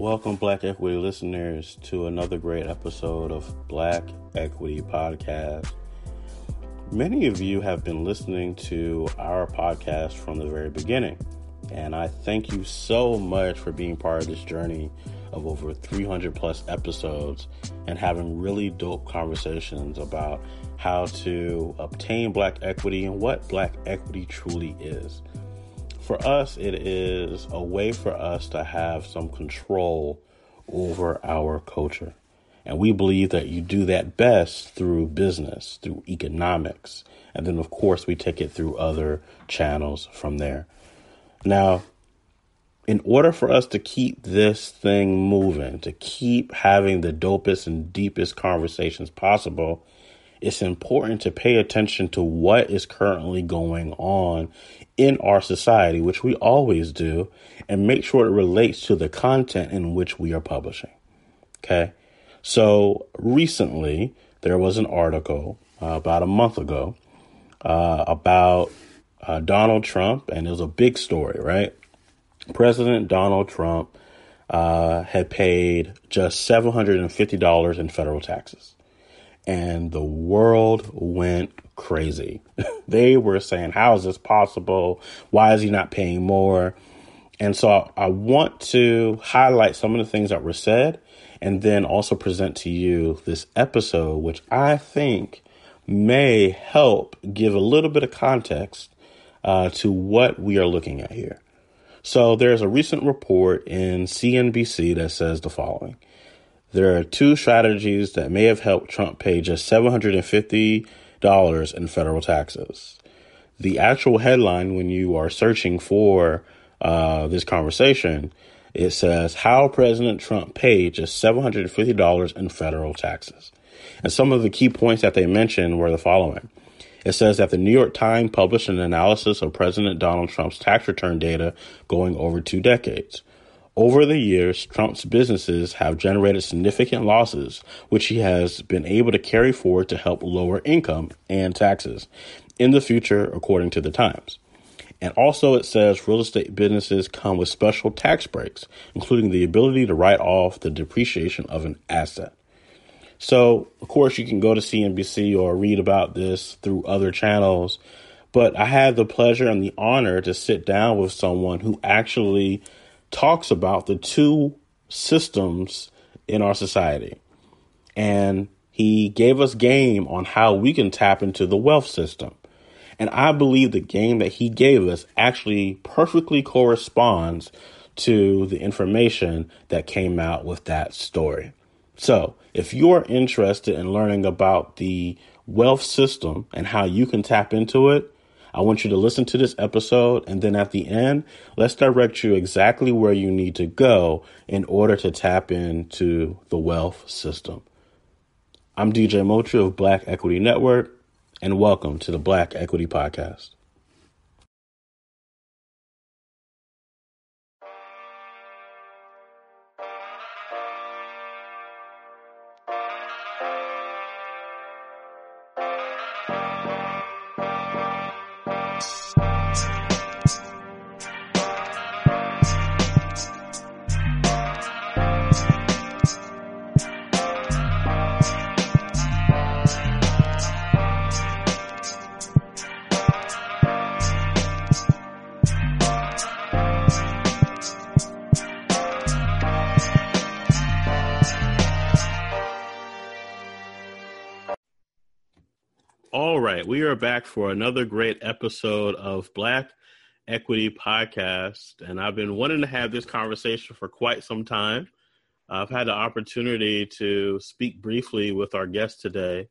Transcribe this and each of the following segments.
Welcome, Black Equity listeners, to another great episode of Black Equity Podcast. Many of you have been listening to our podcast from the very beginning, and I thank you so much for being part of this journey of over 300 plus episodes and having really dope conversations about how to obtain black equity and what black equity truly is. For us, it is a way for us to have some control over our culture. And we believe that you do that best through business, through economics. And then, of course, we take it through other channels from there. Now, in order for us to keep this thing moving, to keep having the dopest and deepest conversations possible, it's important to pay attention to what is currently going on in our society, which we always do, and make sure it relates to the content in which we are publishing. Okay. So recently, there was an article uh, about a month ago uh, about uh, Donald Trump, and it was a big story, right? President Donald Trump uh, had paid just $750 in federal taxes and the world went crazy. they were saying, How is this possible? Why is he not paying more? And so I want to highlight some of the things that were said and then also present to you this episode, which I think may help give a little bit of context uh, to what we are looking at here. So there's a recent report in CNBC that says the following there are two strategies that may have helped Trump pay just $750 in federal taxes. The actual headline, when you are searching for uh, this conversation, it says how President Trump paid just $750 in federal taxes. And some of the key points that they mentioned were the following. It says that the New York Times published an analysis of President Donald Trump's tax return data going over two decades. Over the years, Trump's businesses have generated significant losses, which he has been able to carry forward to help lower income and taxes in the future, according to the Times. And also, it says real estate businesses come with special tax breaks, including the ability to write off the depreciation of an asset. So, of course, you can go to CNBC or read about this through other channels. But I had the pleasure and the honor to sit down with someone who actually talks about the two systems in our society. And he gave us game on how we can tap into the wealth system. And I believe the game that he gave us actually perfectly corresponds to the information that came out with that story. So, if you're interested in learning about the wealth system and how you can tap into it, I want you to listen to this episode, and then at the end, let's direct you exactly where you need to go in order to tap into the wealth system. I'm DJ Motra of Black Equity Network, and welcome to the Black Equity Podcast. We are back for another great episode of Black Equity Podcast. And I've been wanting to have this conversation for quite some time. I've had the opportunity to speak briefly with our guest today,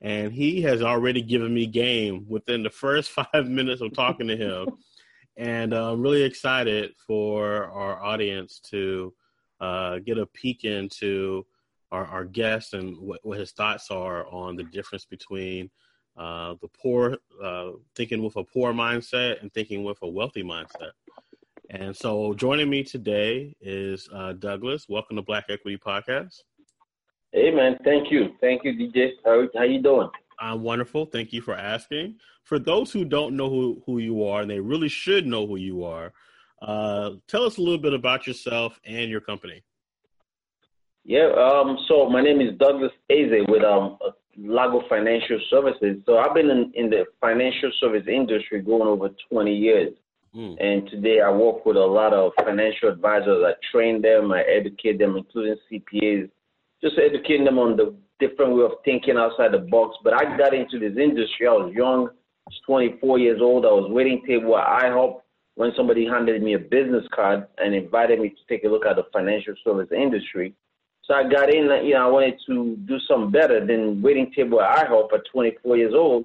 and he has already given me game within the first five minutes of talking to him. and I'm really excited for our audience to uh, get a peek into our, our guest and what, what his thoughts are on the difference between uh, the poor, uh, thinking with a poor mindset and thinking with a wealthy mindset. And so, joining me today is uh, Douglas. Welcome to Black Equity Podcast. Hey, man. Thank you. Thank you, DJ. How, how you doing? I'm wonderful. Thank you for asking. For those who don't know who, who you are, and they really should know who you are, uh, tell us a little bit about yourself and your company. Yeah. Um. So my name is Douglas Aze with um Lago Financial Services. So I've been in, in the financial service industry going over 20 years. Mm. And today I work with a lot of financial advisors. I train them, I educate them, including CPAs, just educating them on the different way of thinking outside the box. But I got into this industry. I was young, I was 24 years old. I was waiting table at IHOP when somebody handed me a business card and invited me to take a look at the financial service industry. So I got in, you know, I wanted to do something better than waiting table at IHOP at 24 years old.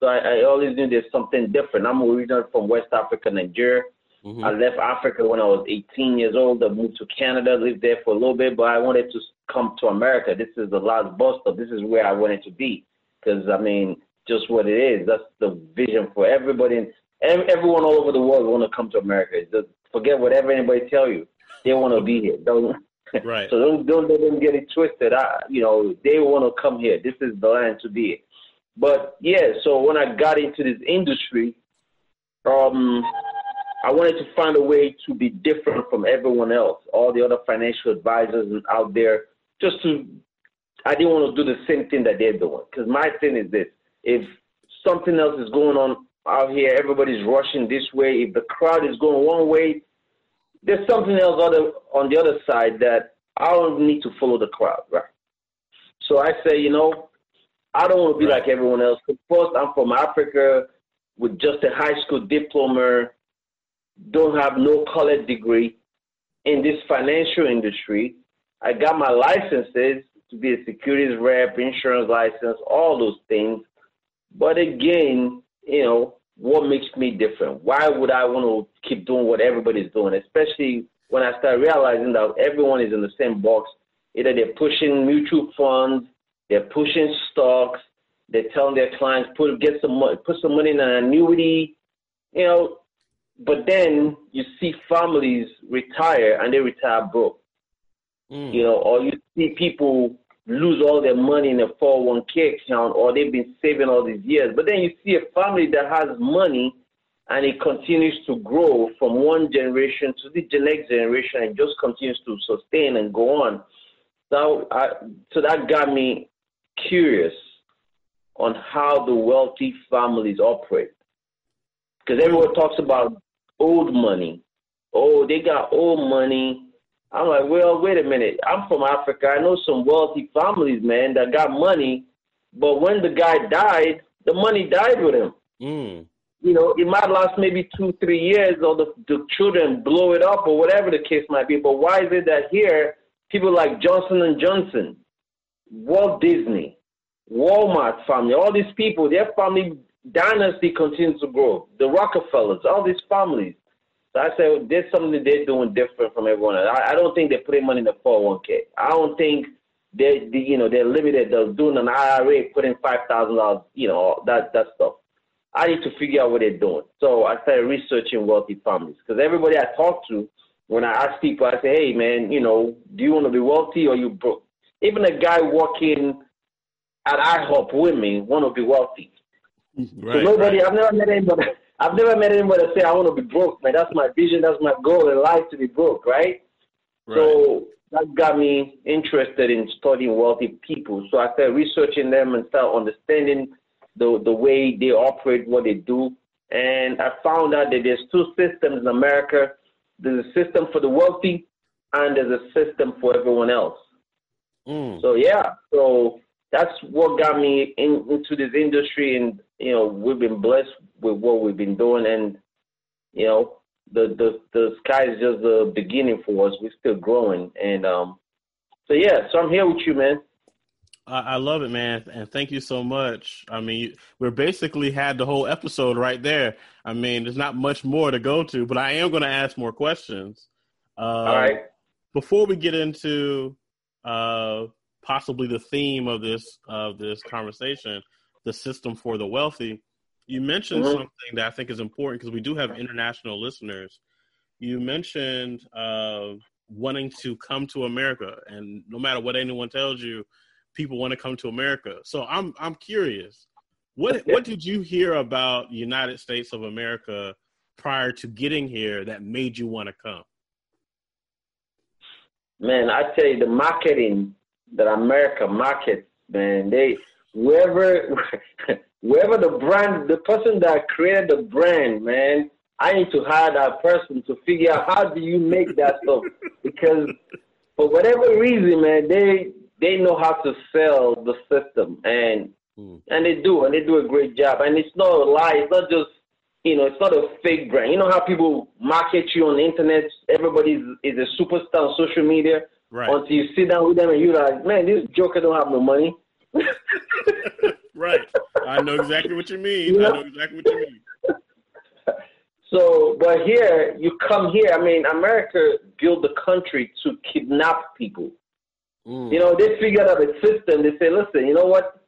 So I, I always knew there's something different. I'm originally from West Africa, Nigeria. Mm-hmm. I left Africa when I was 18 years old. I moved to Canada, lived there for a little bit, but I wanted to come to America. This is the last bus stop. This is where I wanted to be because I mean, just what it is. That's the vision for everybody. Everyone all over the world want to come to America. Just forget whatever anybody tell you. They want to be here. Don't Right. so don't don't let them get it twisted. I, you know, they want to come here. This is the land to be. But yeah, so when I got into this industry, um, I wanted to find a way to be different from everyone else, all the other financial advisors out there. Just to, I didn't want to do the same thing that they're doing. Because my thing is this: if something else is going on out here, everybody's rushing this way. If the crowd is going one way, there's something else other on the other side that I don't need to follow the crowd, right? So I say, you know, I don't want to be right. like everyone else. First, I'm from Africa with just a high school diploma, don't have no college degree in this financial industry. I got my licenses to be a securities rep, insurance license, all those things. But again, you know, what makes me different? Why would I want to keep doing what everybody's doing? Especially when I start realizing that everyone is in the same box. Either they're pushing mutual funds, they're pushing stocks, they're telling their clients put get some money, put some money in an annuity, you know. But then you see families retire and they retire broke, mm. you know, or you see people lose all their money in a 401k account or they've been saving all these years. But then you see a family that has money and it continues to grow from one generation to the next generation and just continues to sustain and go on. So, I, so that got me curious on how the wealthy families operate. Because everyone talks about old money. Oh, they got old money I'm like, well, wait a minute. I'm from Africa. I know some wealthy families, man, that got money, but when the guy died, the money died with him. Mm. You know, it might last maybe two, three years, or the, the children blow it up, or whatever the case might be. But why is it that here, people like Johnson and Johnson, Walt Disney, Walmart family, all these people, their family dynasty continues to grow. The Rockefellers, all these families, so I said, well, there's something that they're doing different from everyone else. I, I don't think they're putting money in the 401k. I don't think they, they you know, they're limited. They're doing an IRA, putting five thousand dollars, you know, that that stuff. I need to figure out what they're doing. So I started researching wealthy families because everybody I talk to, when I ask people, I say, hey man, you know, do you want to be wealthy or you broke? Even a guy working at IHOP with me want to be wealthy. Right, so nobody, right. I've never met anybody. I've never met anybody that say I want to be broke, man. That's my vision. That's my goal in life to be broke, right? right? So that got me interested in studying wealthy people. So I started researching them and started understanding the the way they operate, what they do, and I found out that there's two systems in America. There's a system for the wealthy, and there's a system for everyone else. Mm. So yeah, so that's what got me in, into this industry, and you know we've been blessed with what we've been doing, and you know the the the sky is just the beginning for us. We're still growing, and um, so yeah, so I'm here with you, man. I, love it, man, and thank you so much. I mean, we're basically had the whole episode right there. I mean, there's not much more to go to, but I am going to ask more questions. Uh, All right. Before we get into uh, possibly the theme of this of this conversation, the system for the wealthy. You mentioned mm-hmm. something that I think is important because we do have international listeners. You mentioned uh, wanting to come to America, and no matter what anyone tells you, people want to come to America. So I'm I'm curious, what what did you hear about United States of America prior to getting here that made you want to come? man, I tell you, the marketing that America markets, man, they whoever whoever the brand, the person that created the brand, man, I need to hire that person to figure out how do you make that stuff because for whatever reason, man, they they know how to sell the system and mm. and they do and they do a great job and it's not a lie. It's not just you know, it's not a fake brand. You know how people market you on the internet? Everybody is, is a superstar on social media. Right. Until you sit down with them and you're like, man, this joker don't have no money. right. I know exactly what you mean. You know? I know exactly what you mean. So, but here, you come here. I mean, America built the country to kidnap people. Mm. You know, they figured out a system. They say, listen, you know what?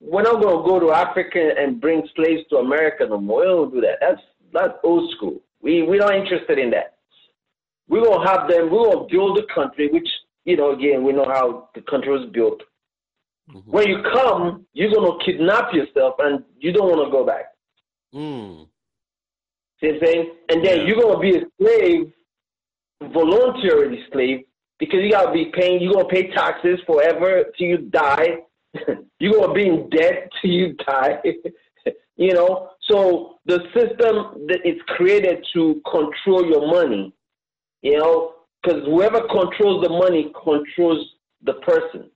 We're not going to go to Africa and bring slaves to America no more. We don't do that. That's that's old school. We we're not interested in that. We're gonna have them. We're gonna build the country, which you know, again, we know how the country was built. Mm-hmm. When you come, you're gonna kidnap yourself, and you don't want to go back. Mm. See what I'm saying? And then yeah. you're gonna be a slave, voluntarily slave, because you gotta be paying. You're gonna pay taxes forever till you die. you're gonna be in debt till you die. you know, so the system that is created to control your money. You know, because whoever controls the money controls the person.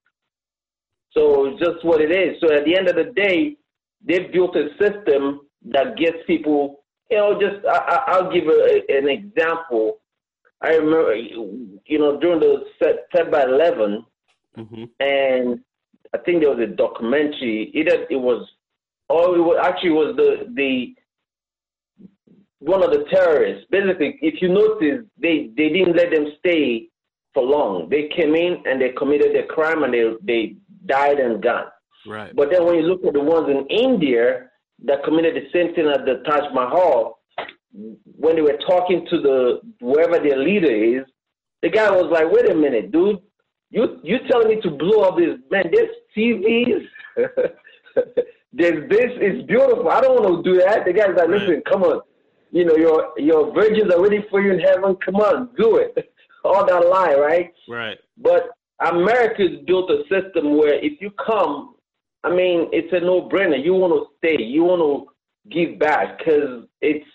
So it's just what it is. So at the end of the day, they've built a system that gets people. You know, just I, will give a, an example. I remember, you know, during the September 11, mm-hmm. and I think there was a documentary. Either it was, or it was actually was the the one of the terrorists. Basically, if you notice, they, they didn't let them stay for long. They came in and they committed their crime and they, they died and gone. Right. But then when you look at the ones in India that committed the same thing at the Taj Mahal, when they were talking to the whoever their leader is, the guy was like, "Wait a minute, dude, you you telling me to blow up this man? This TVs, there's this. It's beautiful. I don't want to do that." The guy's like, "Listen, come on." You know, your your virgins are waiting for you in heaven. Come on, do it. All that lie, right? Right. But America's built a system where if you come, I mean, it's a no-brainer. You want to stay. You want to give back because it's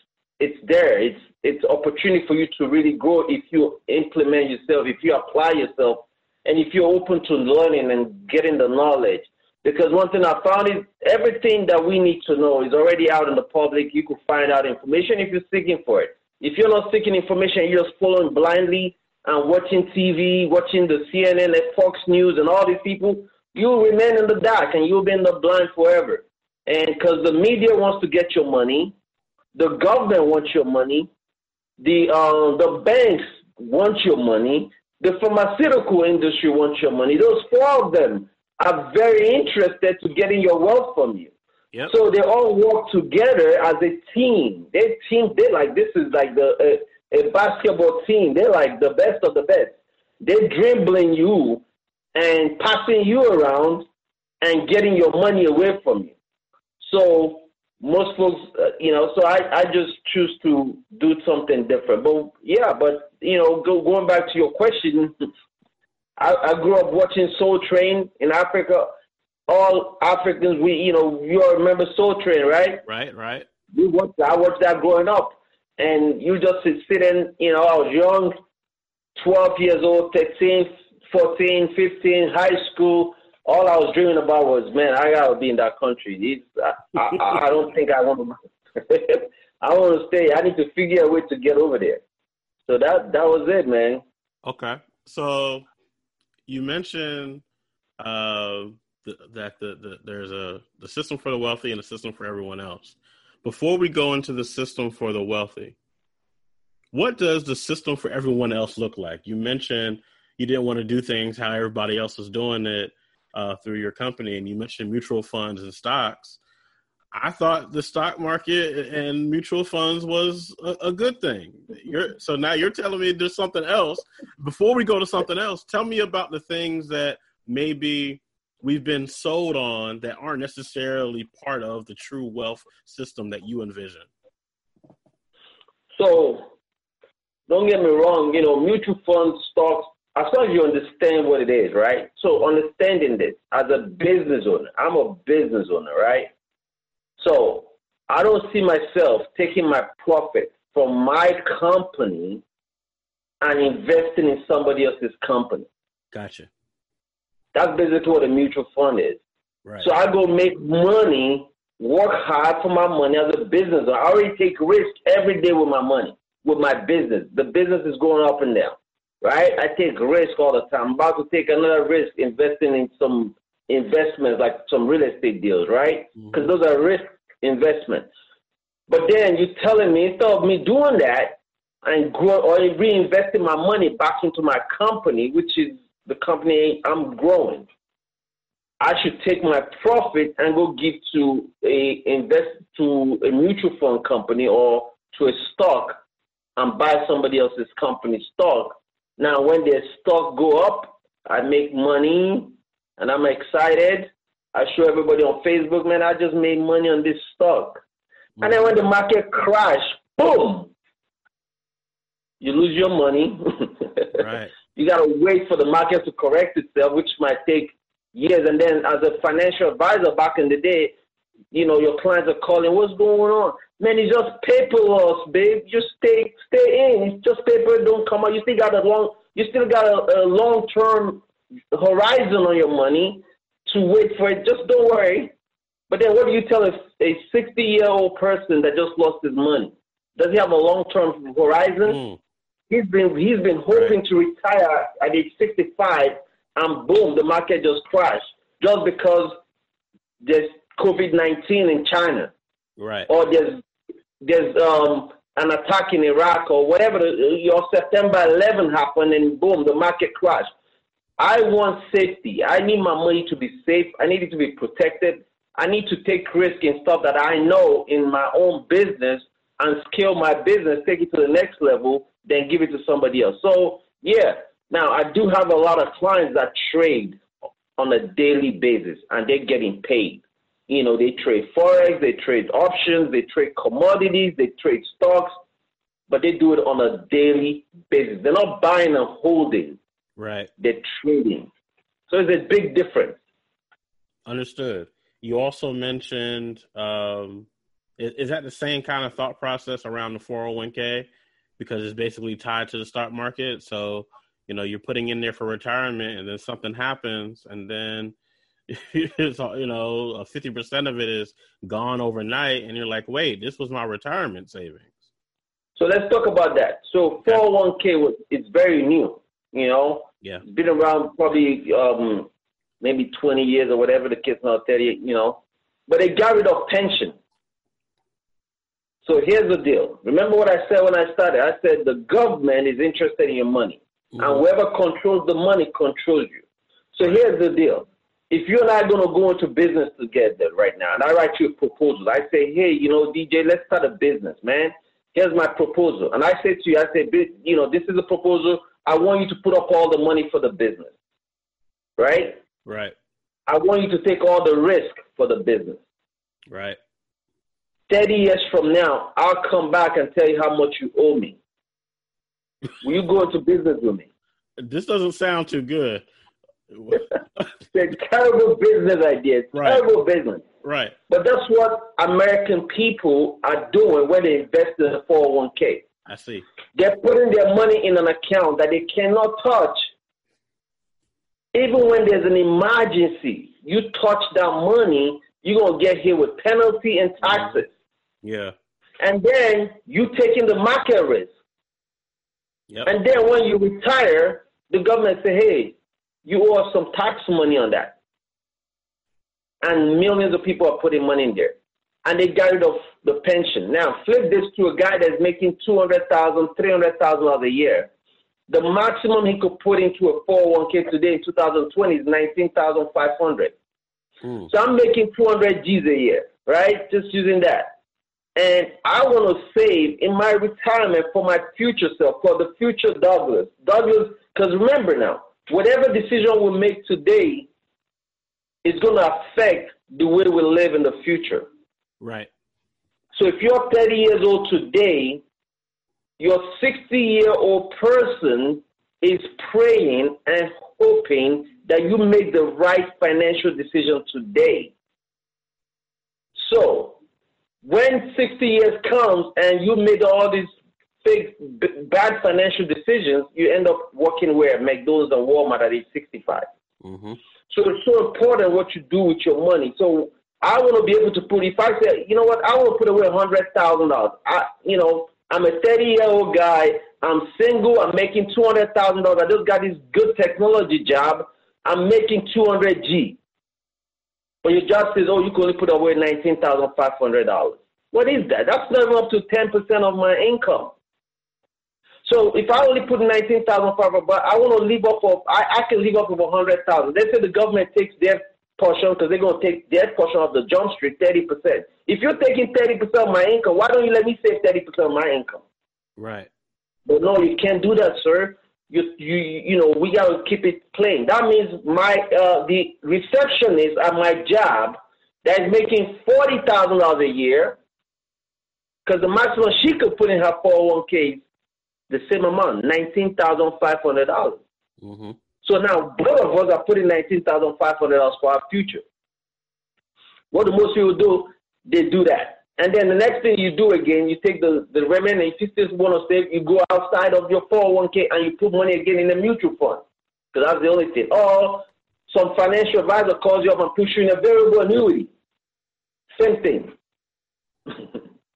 it's there. It's it's opportunity for you to really grow if you implement yourself, if you apply yourself, and if you're open to learning and getting the knowledge. Because one thing I found is everything that we need to know is already out in the public. You can find out information if you're seeking for it. If you're not seeking information, you're just following blindly and watching TV, watching the CNN and Fox News and all these people, you'll remain in the dark and you'll be in the blind forever. And because the media wants to get your money, the government wants your money, the uh, the banks want your money, the pharmaceutical industry wants your money. Those four of them are very interested to getting your wealth from you. Yep. So they all work together as a team. They team. They like this is like the uh, a basketball team. They're like the best of the best. They're dribbling you and passing you around and getting your money away from you. So most folks, uh, you know, so I, I just choose to do something different. But yeah, but you know, go, going back to your question, I, I grew up watching Soul Train in Africa. All Africans, we you know, you all remember Soul Train, right? Right, right. We watched. I watched that growing up, and you just sitting. You know, I was young, twelve years old, 13, 14, 15, high school. All I was dreaming about was, man, I gotta be in that country. I, I, I don't think I want to. I want to stay. I need to figure a way to get over there. So that that was it, man. Okay. So you mentioned uh, the, that the, the, there's a the system for the wealthy and a system for everyone else. Before we go into the system for the wealthy, what does the system for everyone else look like? You mentioned you didn't want to do things how everybody else was doing it uh, through your company, and you mentioned mutual funds and stocks. I thought the stock market and mutual funds was a, a, good thing. You're, so now you're telling me there's something else. Before we go to something else, tell me about the things that maybe we've been sold on that aren't necessarily part of the true wealth system that you envision. So, don't get me wrong. You know, mutual funds, stocks as long as you understand what it is, right? So understanding this as a business owner, I'm a business owner, right? So I don't see myself taking my profit from my company and investing in somebody else's company. Gotcha. That's basically what a mutual fund is. Right. So I go make money, work hard for my money as a business. I already take risk every day with my money, with my business. The business is going up and down, right? I take risk all the time. I'm about to take another risk investing in some investments like some real estate deals, right? Because mm-hmm. those are risk investments. But then you're telling me instead of me doing that and grow or reinvesting my money back into my company, which is the company I'm growing, I should take my profit and go give to a invest to a mutual fund company or to a stock and buy somebody else's company stock. Now, when their stock go up, I make money and I'm excited. I show everybody on Facebook, man, I just made money on this stock. Mm-hmm. And then when the market crash, boom, you lose your money. right. You got to wait for the market to correct itself, which might take years. And then as a financial advisor back in the day, you know, your clients are calling, what's going on? Man, it's just paper loss, babe. Just stay stay in. It's just paper, don't come out. You still got a long you still got a, a long term horizon on your money to wait for it. Just don't worry. But then what do you tell a, a 60 year old person that just lost his money? Does he have a long term horizon? Mm. He's been he's been hoping right. to retire at age 65 and boom, the market just crashed just because there's COVID nineteen in China, right? Or there's there's um, an attack in Iraq or whatever. Your September 11 happened and boom, the market crashed. I want safety. I need my money to be safe. I need it to be protected. I need to take risk in stuff that I know in my own business and scale my business, take it to the next level, then give it to somebody else. So yeah, now, I do have a lot of clients that trade on a daily basis and they're getting paid. You know, they trade forex, they trade options, they trade commodities, they trade stocks, but they do it on a daily basis. They're not buying and holding. Right. They're trading. So it's a big difference. Understood. You also mentioned um, is, is that the same kind of thought process around the 401k because it's basically tied to the stock market. So you know you're putting in there for retirement and then something happens and then it's you know 50% of it is gone overnight and you're like wait this was my retirement savings so let's talk about that so 401k was it's very new you know yeah been around probably um maybe 20 years or whatever the kids now 30 you know but they got rid of pension so here's the deal remember what i said when i started i said the government is interested in your money Mm-hmm. And whoever controls the money controls you. So here's the deal. If you and I are going to go into business together right now, and I write you a proposal, I say, hey, you know, DJ, let's start a business, man. Here's my proposal. And I say to you, I say, you know, this is a proposal. I want you to put up all the money for the business. Right? Right. I want you to take all the risk for the business. Right. 30 years from now, I'll come back and tell you how much you owe me. Will you go into business with me? This doesn't sound too good. it's a terrible business idea. Right. Terrible business. Right. But that's what American people are doing when they invest in a 401k. I see. They're putting their money in an account that they cannot touch. Even when there's an emergency, you touch that money, you're going to get hit with penalty and mm-hmm. taxes. Yeah. And then you taking the market risk. Yep. And then when you retire, the government say, hey, you owe us some tax money on that. And millions of people are putting money in there. And they got rid of the pension. Now, flip this to a guy that's making $200,000, $300,000 a year. The maximum he could put into a 401k today in 2020 is 19500 mm. So I'm making 200 G's a year, right? Just using that. And I want to save in my retirement for my future self, for the future Douglas. Douglas, because remember now, whatever decision we make today is going to affect the way we live in the future. Right. So if you're 30 years old today, your 60 year old person is praying and hoping that you make the right financial decision today. So, when 60 years comes and you made all these fake, bad financial decisions, you end up working where McDonald's and Walmart at age 65. Mm-hmm. So it's so important what you do with your money. So I want to be able to put. If I say, you know what, I want to put away a hundred thousand dollars. I, you know, I'm a 30 year old guy. I'm single. I'm making two hundred thousand dollars. I just got this good technology job. I'm making 200 G. But your job says, oh, you can only put away nineteen thousand five hundred dollars. What is that? That's not even up to 10% of my income. So if I only put nineteen thousand five hundred, but I want to live up of I, I can live up of a hundred thousand. They say the government takes their portion because they're gonna take their portion of the jump street thirty percent. If you're taking thirty percent of my income, why don't you let me save thirty percent of my income? Right. But no, you can't do that, sir. You you you know we gotta keep it plain. That means my uh, the receptionist at my job that is making forty thousand dollars a year because the maximum she could put in her four hundred oh one k the same amount, nineteen thousand five hundred dollars. Mm-hmm. So now both of us are putting nineteen thousand five hundred dollars for our future. What do most people do? They do that, and then the next thing you do again, you take the the remaining. If you still want to save, you go outside of your 401k and you put money again in a mutual fund, because that's the only thing. Or some financial advisor calls you up and puts you in a variable annuity. Same thing.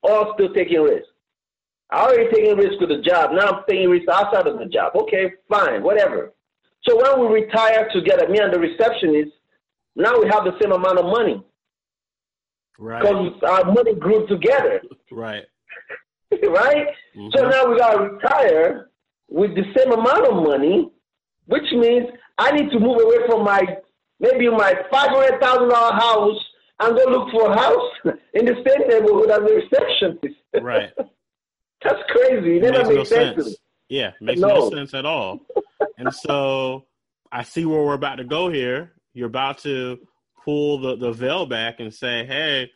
All still taking risk. I already taking risk with the job. Now I'm taking risk outside of the job. Okay, fine, whatever. So when we retire together, me and the receptionist, now we have the same amount of money. Right. Because our money grew together. Right. right? Mm-hmm. So now we gotta retire with the same amount of money, which means I need to move away from my maybe my five hundred thousand dollar house and go look for a house in the same neighborhood as the receptionist. Right. That's crazy. It never makes, no sense. sense. Yeah, makes no. no sense at all. And so I see where we're about to go here. You're about to pull the, the veil back and say, hey,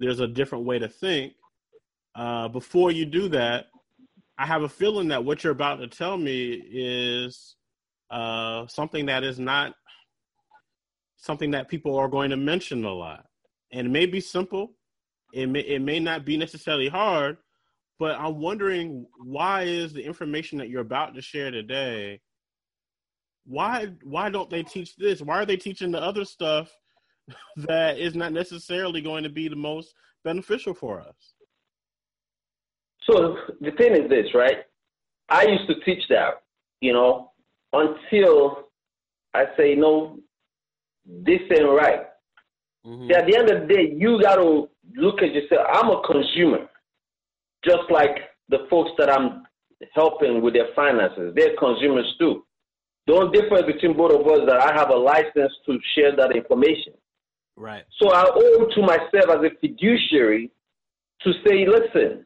there's a different way to think. Uh, before you do that, I have a feeling that what you're about to tell me is uh, something that is not something that people are going to mention a lot. And it may be simple, it may, it may not be necessarily hard, but I'm wondering why is the information that you're about to share today why why don't they teach this? Why are they teaching the other stuff that is not necessarily going to be the most beneficial for us? So the thing is this, right? I used to teach that, you know, until I say no, this ain't right. Mm-hmm. See, at the end of the day, you got to look at yourself. I'm a consumer just like the folks that I'm helping with their finances. They're consumers too. The only difference between both of us is that I have a license to share that information. Right. So I owe to myself as a fiduciary to say, listen,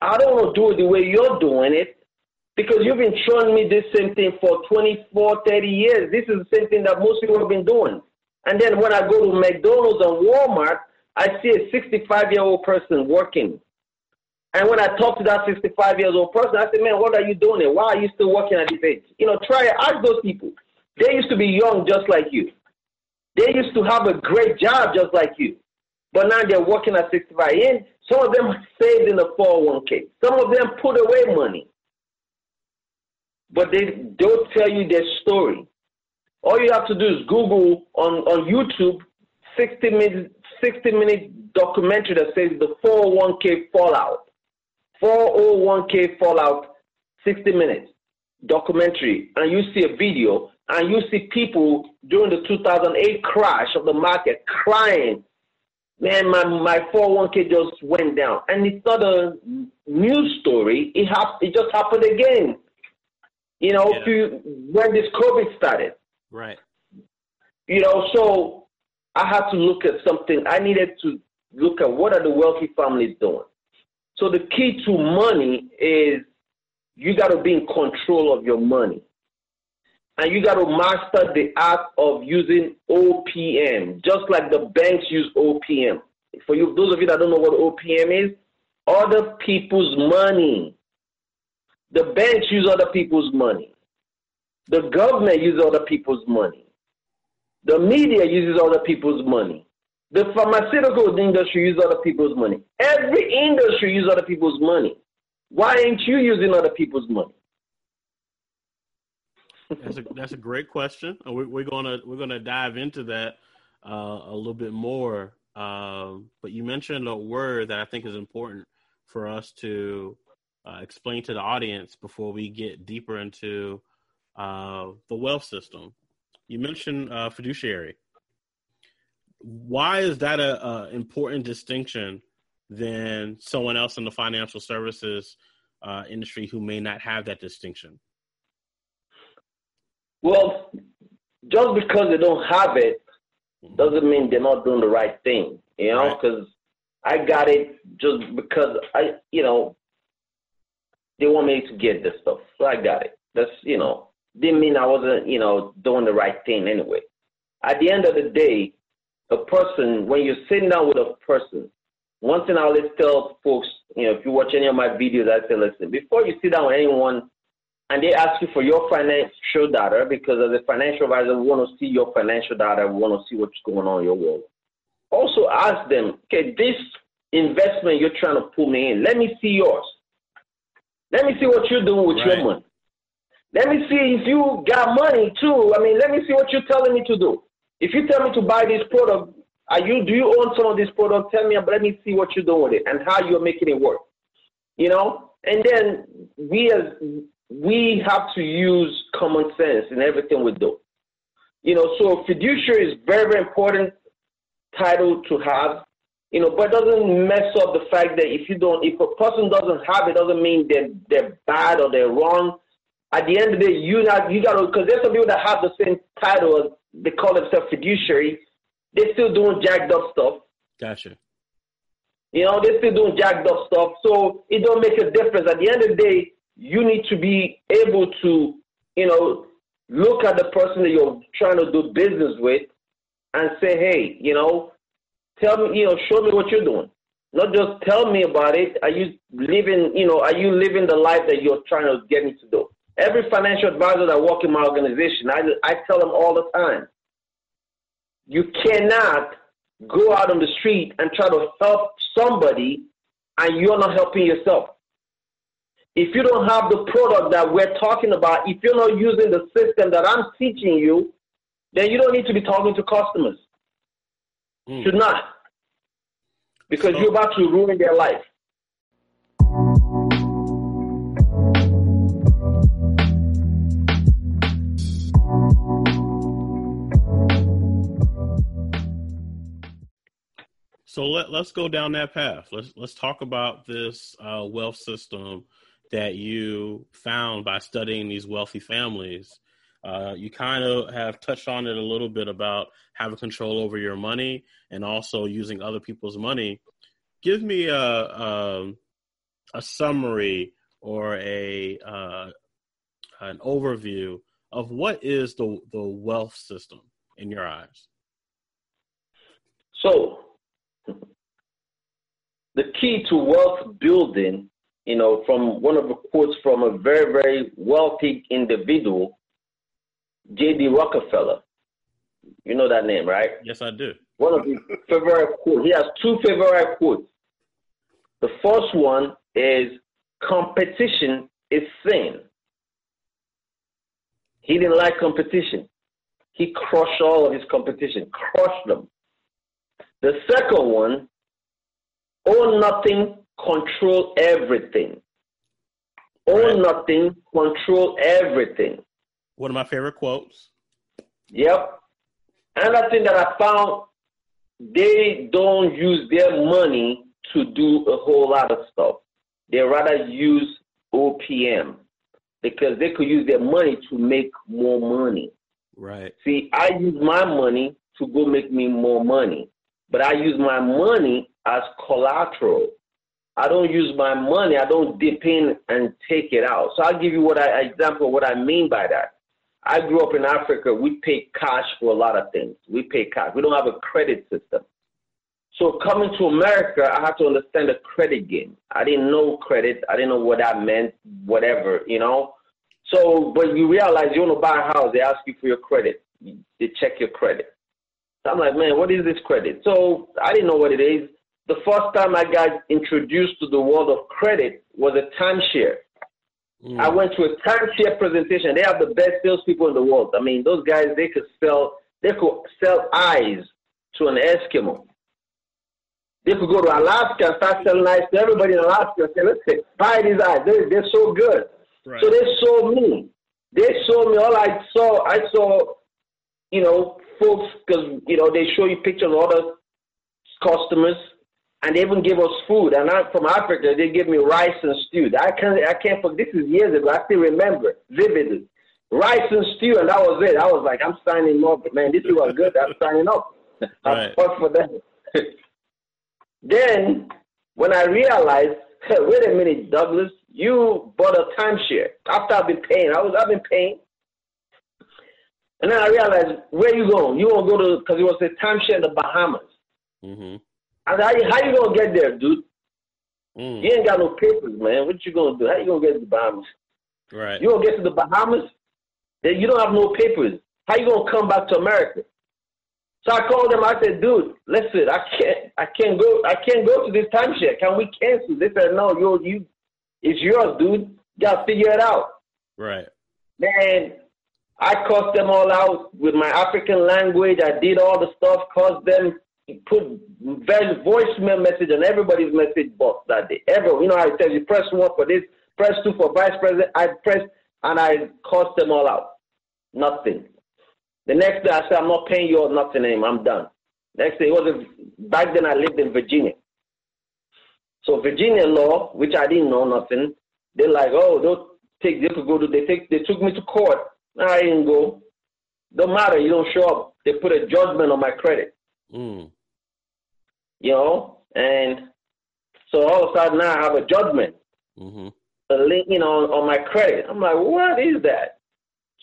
I don't want to do it the way you're doing it because you've been showing me this same thing for 24, 30 years. This is the same thing that most people have been doing. And then when I go to McDonald's and Walmart, I see a 65 year old person working and when I talk to that 65 years old person, I say, man, what are you doing? Why are you still working at this age? You know, try. Ask those people. They used to be young just like you. They used to have a great job just like you. But now they're working at 65. And some of them saved in the 401k. Some of them put away money. But they don't tell you their story. All you have to do is Google on, on YouTube 60 minute, 60 minute documentary that says the 401k fallout 401k Fallout 60 minutes documentary, and you see a video, and you see people during the 2008 crash of the market crying, man, my, my 401k just went down. And it's not a news story, it, ha- it just happened again. You know, yeah. when this COVID started. Right. You know, so I had to look at something. I needed to look at what are the wealthy families doing. So the key to money is you got to be in control of your money. And you got to master the art of using OPM, just like the banks use OPM. For you, those of you that don't know what OPM is, other people's money. The banks use other people's money. The government uses other people's money. The media uses other people's money. The pharmaceutical industry uses other people's money. Every industry uses other people's money. Why ain't you using other people's money? that's a that's a great question. We're, we're gonna we're gonna dive into that uh, a little bit more. Um, but you mentioned a word that I think is important for us to uh, explain to the audience before we get deeper into uh, the wealth system. You mentioned uh, fiduciary. Why is that a, a, important distinction than someone else in the financial services uh, industry who may not have that distinction? Well, just because they don't have it mm-hmm. doesn't mean they're not doing the right thing. You know, because right. I got it just because I, you know, they want me to get this stuff, so I got it. That's you know, didn't mean I wasn't, you know, doing the right thing anyway. At the end of the day, a person, when you're sitting down with a person, one thing I always tell folks, you know, if you watch any of my videos, I say, listen, before you sit down with anyone and they ask you for your financial data, because as a financial advisor, we want to see your financial data, we want to see what's going on in your world. Also ask them, okay, this investment you're trying to pull me in, let me see yours. Let me see what you're doing with right. your money. Let me see if you got money too. I mean, let me see what you're telling me to do. If you tell me to buy this product, are you do you own some of this product? Tell me, let me see what you're doing with it and how you're making it work. You know, and then we as we have to use common sense in everything we do. You know, so fiduciary is very, very important title to have. You know, but it doesn't mess up the fact that if you don't, if a person doesn't have it, doesn't mean they're they're bad or they're wrong at the end of the day, you not you gotta because there's some people that have the same title, they call themselves fiduciary. They're still doing jacked up stuff. Gotcha. You know, they're still doing jacked up stuff. So it don't make a difference. At the end of the day, you need to be able to, you know, look at the person that you're trying to do business with and say, hey, you know, tell me, you know, show me what you're doing. Not just tell me about it. Are you living, you know, are you living the life that you're trying to get me to do? Every financial advisor that work in my organization, I, I tell them all the time, you cannot go out on the street and try to help somebody and you're not helping yourself. If you don't have the product that we're talking about, if you're not using the system that I'm teaching you, then you don't need to be talking to customers. Mm. Should not. Because you're about to ruin their life. So let let's go down that path. Let's let's talk about this uh, wealth system that you found by studying these wealthy families. Uh, you kind of have touched on it a little bit about having control over your money and also using other people's money. Give me a a, um, a summary or a uh, an overview of what is the the wealth system in your eyes. So the key to wealth building, you know, from one of the quotes from a very, very wealthy individual, J.D. Rockefeller. You know that name, right? Yes, I do. One of his favorite quotes. He has two favorite quotes. The first one is competition is sin. He didn't like competition. He crushed all of his competition, crushed them. The second one, own nothing, control everything. Own right. nothing, control everything. One of my favorite quotes. Yep. Another thing that I found, they don't use their money to do a whole lot of stuff. They rather use OPM because they could use their money to make more money. Right. See, I use my money to go make me more money but I use my money as collateral. I don't use my money. I don't dip in and take it out. So I'll give you what I example what I mean by that. I grew up in Africa. We pay cash for a lot of things. We pay cash. We don't have a credit system. So coming to America, I had to understand the credit game. I didn't know credit. I didn't know what that meant. Whatever, you know. So, but you realize you want to buy a house, they ask you for your credit. They check your credit. So I'm like, man, what is this credit? So I didn't know what it is. The first time I got introduced to the world of credit was a timeshare. Mm. I went to a timeshare presentation. They have the best salespeople in the world. I mean, those guys they could sell they could sell eyes to an Eskimo. They could go to Alaska and start selling eyes to everybody in Alaska and say, listen, buy these eyes. They're, they're so good. Right. So they sold me. They sold me. All I saw, I saw, you know, folks, because, you know, they show you pictures of other customers and they even give us food. And I'm from Africa, they give me rice and stew. I can't, I can't forget. This is years ago. I still remember vividly. Rice and stew, and that was it. I was like, I'm signing up, man. This is good. I'm signing up. I fought for that. then, when I realized, hey, wait a minute, Douglas, you bought a timeshare. After I've been paying, I was, I've been paying. And then I realized, where you going? You want to go to, because it was a timeshare in the Bahamas. Mm-hmm. I said, how you, how you going to get there, dude? Mm. You ain't got no papers, man. What you going to do? How you going to get to the Bahamas? Right. You going to get to the Bahamas? Then you don't have no papers. How you going to come back to America? So I called them. I said, "Dude, listen, I can't, I can't go, I can't go to this timeshare. Can we cancel?" They said, "No, you, you, it's yours, dude. You gotta figure it out." Right. Man, I cussed them all out with my African language. I did all the stuff, caused them put voicemail message on everybody's message box that day. Ever, you know, I tell you, press one for this, press two for vice president. I pressed and I cussed them all out. Nothing. The next day I said, I'm not paying you or nothing anymore. I'm done. Next day, it was a, back then I lived in Virginia. So Virginia law, which I didn't know nothing, they're like, oh, don't take, could go to, they take, they took me to court. I didn't go. Don't matter, you don't show up. They put a judgment on my credit. Mm. You know, and so all of a sudden now I have a judgment. Mm-hmm. A link, you know, on, on my credit. I'm like, what is that?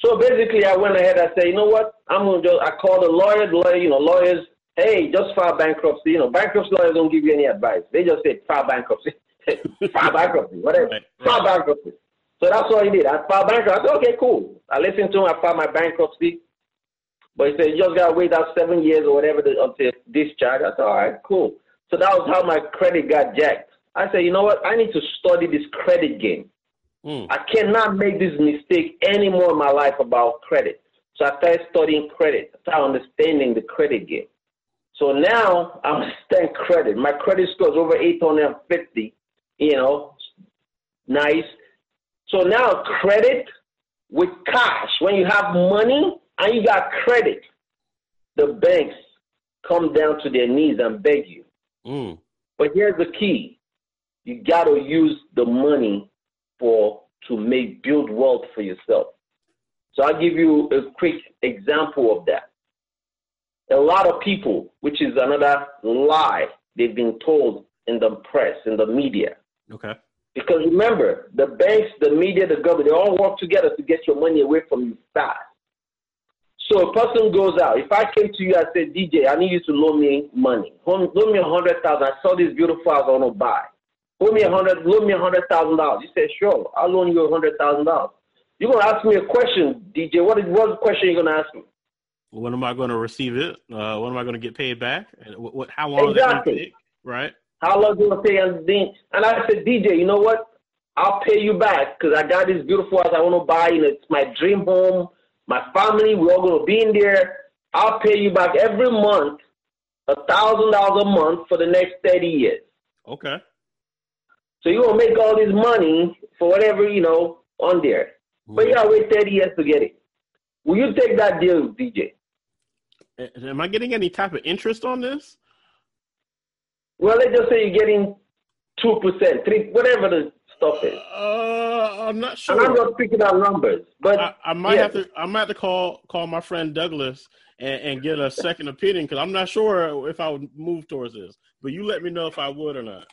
So basically, I went ahead. I said, you know what? I'm gonna just. I called a lawyer. The lawyer, you know, lawyers. Hey, just file bankruptcy. You know, bankruptcy lawyers don't give you any advice. They just say file bankruptcy. file bankruptcy, whatever. Right, right. File bankruptcy. So that's what he did. I filed bankruptcy. I said, okay, cool. I listened to him. I filed my bankruptcy. But he said, you just got to wait out seven years or whatever to, until discharge. I said, all right, cool. So that was how my credit got jacked. I said, you know what? I need to study this credit game. Mm. I cannot make this mistake anymore in my life about credit. So I started studying credit, I started understanding the credit game. So now I understand credit. My credit score is over 850, you know, nice. So now credit with cash, when you have money and you got credit, the banks come down to their knees and beg you. Mm. But here's the key you got to use the money for to make build wealth for yourself. So I'll give you a quick example of that. A lot of people, which is another lie they've been told in the press, in the media. Okay. Because remember, the banks, the media, the government, they all work together to get your money away from you fast. So a person goes out. If I came to you and said, DJ, I need you to loan me money. Loan me a hundred thousand. I saw this beautiful house I want to buy. Loan me a hundred, loan me a hundred thousand dollars. You said, sure, I'll loan you a hundred thousand dollars. You're gonna ask me a question, DJ. What is what question you're gonna ask me? When am I going to receive it? Uh, when am I going to get paid back? And what, what how long exactly. is it take? Right. How long do you to pay? And and I said, DJ, you know what? I'll pay you back because I got this beautiful house I want to buy. You know, it's my dream home. My family, we're all going to be in there. I'll pay you back every month, a thousand dollars a month for the next thirty years. Okay. So you're gonna make all this money for whatever, you know, on there. Mm-hmm. But you gotta wait 30 years to get it. Will you take that deal, DJ? Am I getting any type of interest on this? Well, let's just say you're getting two percent, three, whatever the stuff is. Uh, I'm not sure. And I'm not picking out numbers, but I, I might yeah. have to. I might have to call call my friend Douglas and, and get a second opinion because I'm not sure if I would move towards this. But you let me know if I would or not.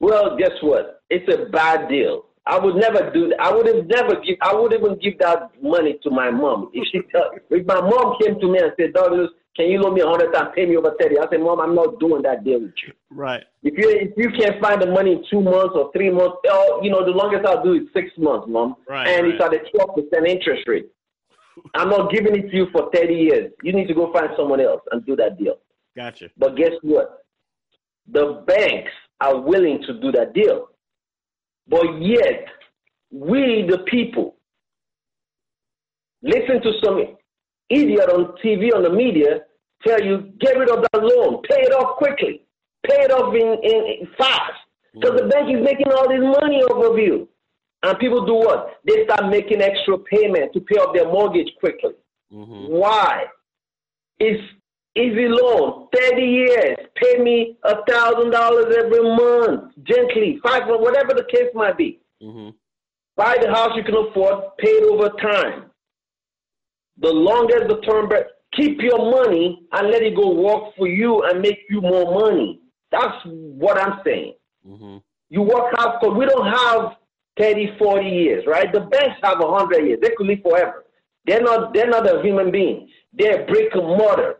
Well, guess what? It's a bad deal. I would never do that. I would have never give. I would even give that money to my mom if she. if my mom came to me and said, "Douglas, Can you loan me a hundred thousand, pay me over thirty? I said, Mom, I'm not doing that deal with you. Right. If you if you can't find the money in two months or three months, oh, you know, the longest I'll do is six months, Mom. Right. and right. it's at a twelve percent interest rate. I'm not giving it to you for thirty years. You need to go find someone else and do that deal. Gotcha. But guess what? The banks are willing to do that deal. But yet, we, the people, listen to some idiot on TV, on the media, tell you, get rid of that loan, pay it off quickly, pay it off in, in, in fast. Because the bank is making all this money off of you. And people do what? They start making extra payment to pay off their mortgage quickly. hmm Why? It's easy loan, 30 years. Pay me a thousand dollars every month, gently, five whatever the case might be. hmm Buy the house you can afford, pay it over time. The longest the term, but keep your money and let it go work for you and make you more money. That's what I'm saying. hmm You work hard because we don't have 30, 40 years, right? The banks have 100 years. They could live forever. They're not, they're not a human being. They're brick and mortar.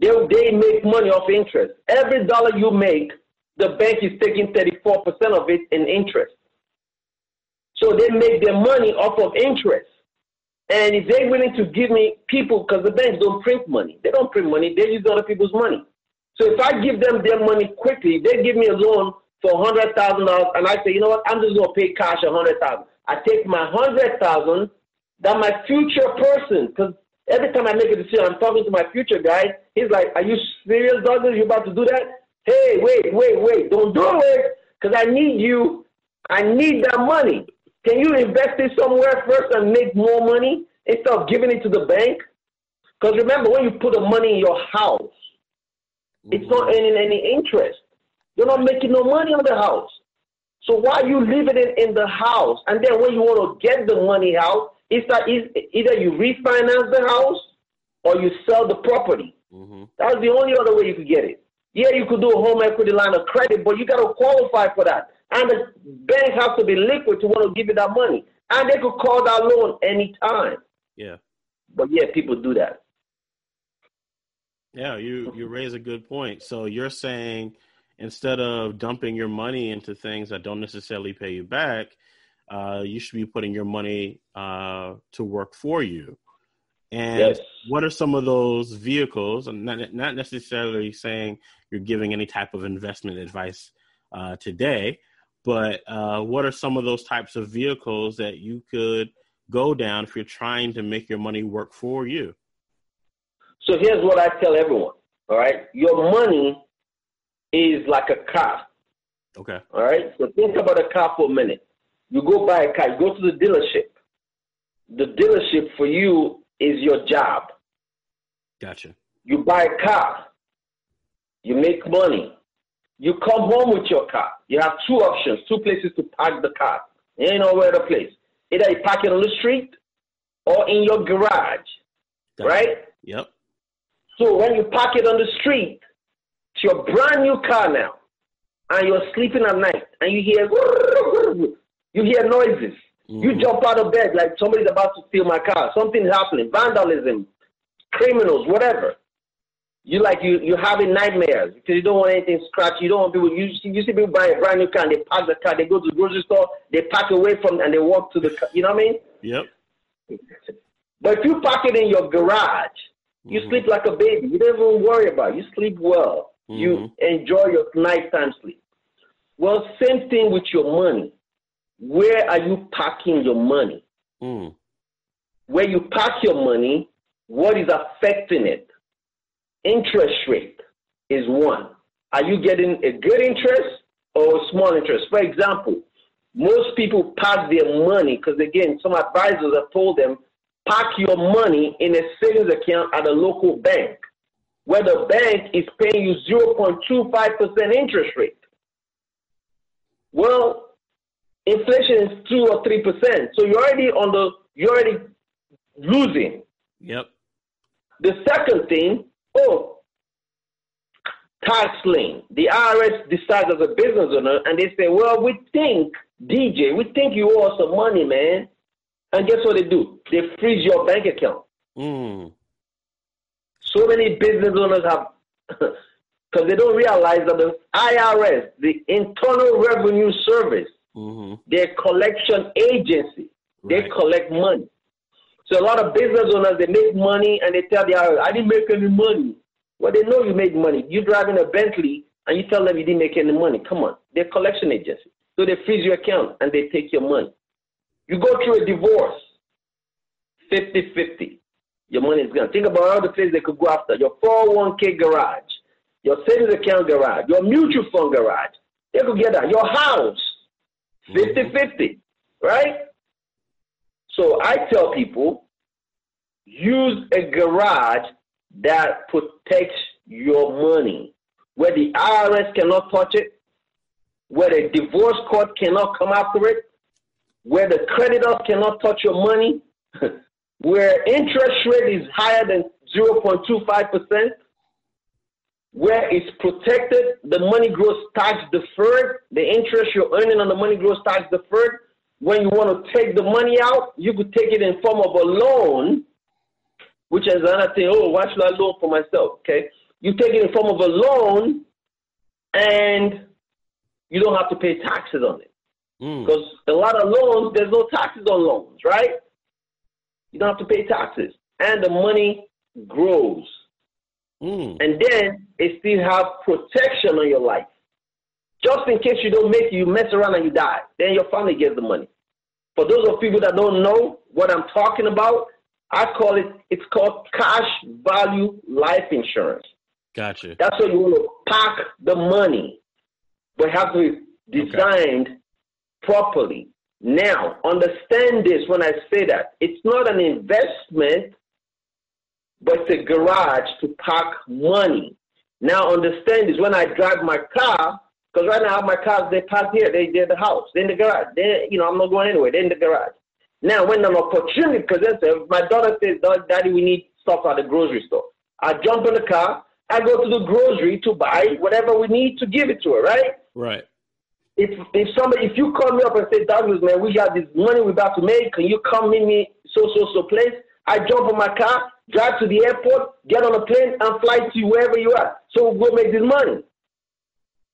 They, they make money off interest. Every dollar you make, the bank is taking 34% of it in interest. So they make their money off of interest. And if they're willing to give me people, because the banks don't print money, they don't print money, they use other people's money. So if I give them their money quickly, they give me a loan for hundred thousand dollars, and I say, you know what, I'm just gonna pay cash a hundred thousand. I take my hundred thousand that my future person, because every time I make a decision, I'm talking to my future guy. He's like, "Are you serious, Douglas? You about to do that? Hey, wait, wait, wait! Don't do it, because I need you. I need that money. Can you invest it somewhere first and make more money instead of giving it to the bank? Because remember, when you put the money in your house, it's not earning any interest. You're not making no money on the house. So why are you leaving it in the house? And then when you want to get the money out, it's that either you refinance the house or you sell the property. hmm That's the only other way you could get it. Yeah, you could do a home equity line of credit, but you got to qualify for that. And the bank has to be liquid to want to give you that money. And they could call that loan anytime. Yeah. But yeah, people do that. Yeah, you you raise a good point. So you're saying instead of dumping your money into things that don't necessarily pay you back, uh, you should be putting your money uh, to work for you. And Yes. what are some of those vehicles? And not not necessarily saying you're giving any type of investment advice uh, today, but uh, what are some of those types of vehicles that you could go down if you're trying to make your money work for you? So here's what I tell everyone. All right, your money is like a car. Okay. All right, so think about a car for a minute. You go buy a car. You go to the dealership. The dealership for you is your job. Gotcha. You buy a car. You make money. You come home with your car. You have two options, two places to park the car. You ain't no other place. Either you park it on the street or in your garage, right? Yep. So when you park it on the street, it's your brand new car now, and you're sleeping at night, and you hear you hear noises. You Mhm. jump out of bed like somebody's about to steal my car. Something's happening. Vandalism, criminals, whatever. You like you you having nightmares because you don't want anything scratched. You don't want people. You see, you see people buy a brand new car and they park the car. They go to the grocery store. They park away from and they walk to the. car. You know what I mean? Yep. But if you park it in your garage, you Mhm. sleep like a baby. You don't even worry about it. You sleep well. You Mhm. enjoy your nighttime sleep. Well, same thing with your money. Where are you parking your money? Mm. Where you park your money, what is affecting it? Interest rate is one. Are you getting a good interest or a small interest? For example, most people park their money because, again, some advisors have told them park your money in a savings account at a local bank where the bank is paying you 0.25% interest rate. Well, inflation is 2 or 3%. So you're already on the, you're already losing. Yep. The second thing, oh, tax lien. The IRS decides as a business owner, and they say, well, we think, DJ, we think you owe us some money, man. And guess what they do? They freeze your bank account. Mm. So many business owners have, because they don't realize that the IRS, the Internal Revenue Service, mm-hmm. their collection agency, right. they collect money. So a lot of business owners they make money and they tell the IRS, I didn't make any money. Well, they know you made money. You driving a Bentley and you tell them you didn't make any money. Come on, they're collection agency. So they freeze your account and they take your money. You go through a divorce, 50 50. Your money is gone. Think about all the things they could go after your 401k garage, your savings account garage, your mutual fund garage. They could get that. Your house, 50 mm-hmm. 50, right? So I tell people use a garage that protects your money, where the IRS cannot touch it, where the divorce court cannot come after it, where the creditors cannot touch your money, where interest rate is higher than 0.25%, where it's protected, the money grows tax deferred, the interest you're earning on the money grows tax deferred. When you want to take the money out, you could take it in form of a loan, which is another thing. Oh, why should I loan for myself? Okay, you take it in form of a loan, and you don't have to pay taxes on it. Mm. Because a lot of loans, there's no taxes on loans, right? You don't have to pay taxes. And the money grows. Mm. And then it still have protection on your life. Just in case you don't make it, you mess around and you die. Then your family gets the money. For those of people that don't know what I'm talking about, I call it, it's called cash value life insurance. Gotcha. That's where you want to park the money, but have to be designed okay properly. Now, understand this when I say that. It's not an investment, but it's a garage to park money. Now, understand this when I drive my car, because right now my cars, they parked here, they, they're the house, they're in the garage. They, you know, I'm not going anywhere, they're in the garage. Now, when an opportunity presents itself, my daughter says, Daddy, we need stuff at the grocery store. I jump in the car, I go to the grocery to buy whatever we need to give it to her, right? Right if if somebody if you call me up and say, Douglas, man, we got this money we're about to make, can you come meet me so so so place? I jump on my car, drive to the airport, get on a plane, and fly to wherever you are. So we'll go make this money.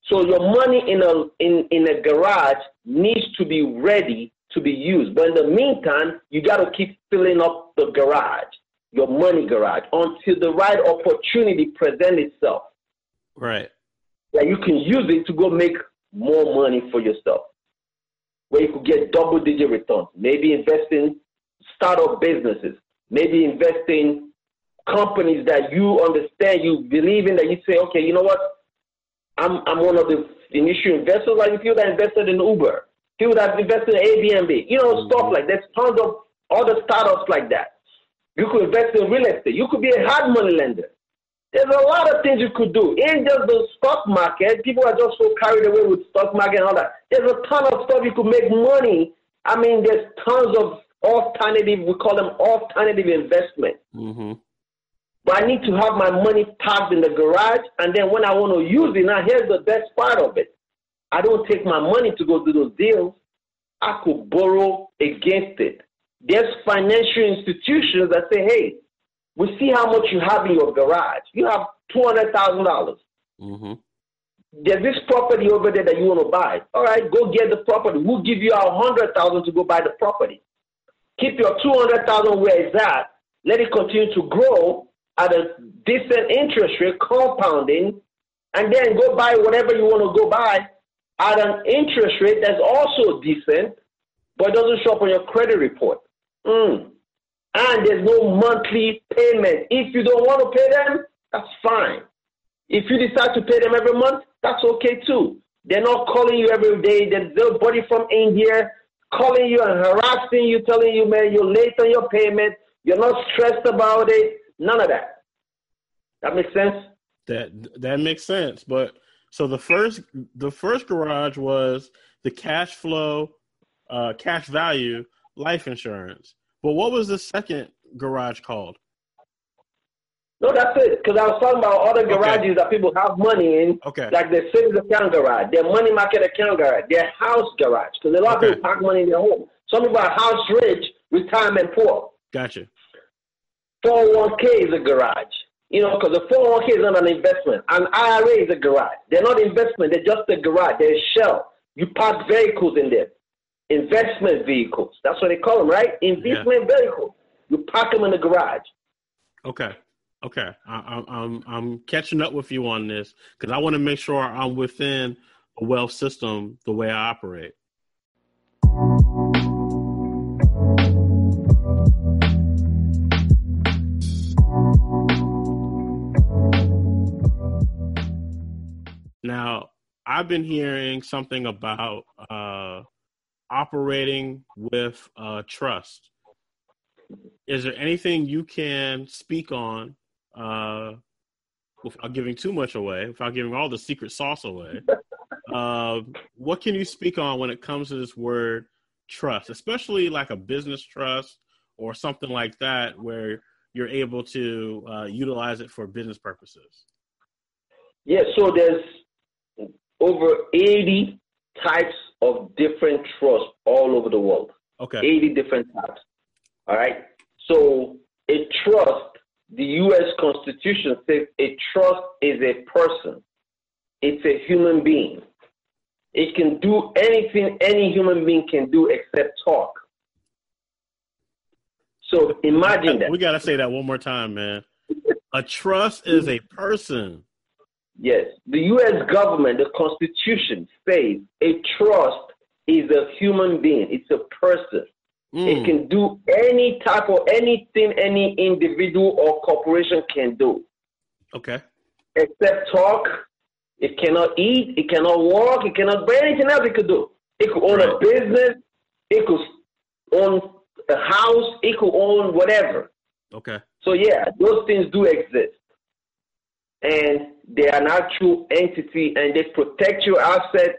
So your money in a in, in a garage needs to be ready to be used. But in the meantime, you got to keep filling up the garage, your money garage, until the right opportunity presents itself. Right. That you can use it to go make more money for yourself, where you could get double digit returns. Maybe invest in startup businesses, maybe invest in companies that you understand, you believe in, that you say, okay, you know what? I'm, I'm one of the initial investors, like people that invested in Uber, people that invested in Airbnb, you know, mm-hmm. stuff like that. There's tons of other startups like that. You could invest in real estate. You could be a hard money lender. There's a lot of things you could do. In just the stock market, people are just so carried away with stock market and all that. There's a ton of stuff you could make money. I mean, there's tons of alternative, we call them alternative investment. Mm-hmm. But I need to have my money parked in the garage, and then when I want to use it, now here's the best part of it. I don't take my money to go do those deals. I could borrow against it. There's financial institutions that say, hey, we see how much you have in your garage. You have two hundred thousand dollars. Mm-hmm. There's this property over there that you want to buy. All right, go get the property. We'll give you hundred thousand to go buy the property. Keep your two hundred thousand where it's at. Let it continue to grow at a decent interest rate, compounding, and then go buy whatever you want to go buy at an interest rate that's also decent, but doesn't show up on your credit report. Mm and there's no monthly payment. If you don't want to pay them, that's fine. If you decide to pay them every month, that's okay too. They're not calling you every day. There's nobody from India calling you and harassing you, telling you, man, you're late on your payment. You're not stressed about it. None of that. That makes sense. That that makes sense. But so the first the first garage was the cash flow, uh, cash value life insurance. But what was the second garage called? No, that's it. Because I was talking about other garages okay. that people have money in. Okay. Like their savings account garage, their money market account garage, their house garage. Because a lot okay. of people park money in their home. Some people are house rich, retirement poor. Gotcha. 401k is a garage. You know, because the 401k is not an investment. An IRA is a garage. They're not investment. They're just a garage. They're a shell. You park vehicles in there. Investment vehicles. That's what they call them, right? Investment yeah. vehicles. You park them in the garage. Okay. Okay. I, am I'm, I'm catching up with you on this because I want to make sure I'm within a wealth system the way I operate. Now, I've been hearing something about uh, operating with uh, trust. Is there anything you can speak on uh, without giving too much away, without giving all the secret sauce away? uh, what can you speak on when it comes to this word trust, especially like a business trust or something like that, where you're able to uh, utilize it for business purposes? Yeah, so there's over 80 types of different trusts all over the world. Okay. 80 different types. All right. So a trust, the U.S. Constitution says a trust is a person. It's a human being. It can do anything any human being can do except talk. So imagine that. We got to say that one more time, man. a trust is a person. Yes, the U.S. government, the Constitution says a trust is a human being. It's a person. Mm. It can do any type of anything any individual or corporation can do. Okay. Except talk. It cannot eat. It cannot walk. It cannot do anything else it could do. It could own right. a business. It could own a house. It could own whatever. Okay. So yeah, those things do exist and they are an actual entity and they protect your asset,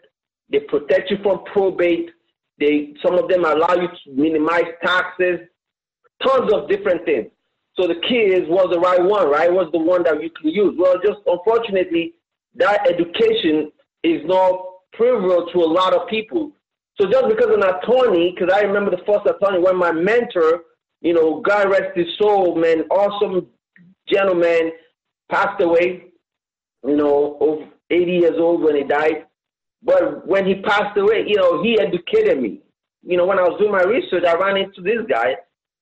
they protect you from probate, they some of them allow you to minimize taxes, tons of different things. So the key is was the right one, right? Was the one that you can use? Well, just unfortunately, that education is not trivial to a lot of people. So just because an attorney, because I remember the first attorney when my mentor, you know, God rest his soul, man, awesome gentleman, passed away, you know, over 80 years old when he died. But when he passed away, you know, he educated me. You know, when I was doing my research, I ran into this guy,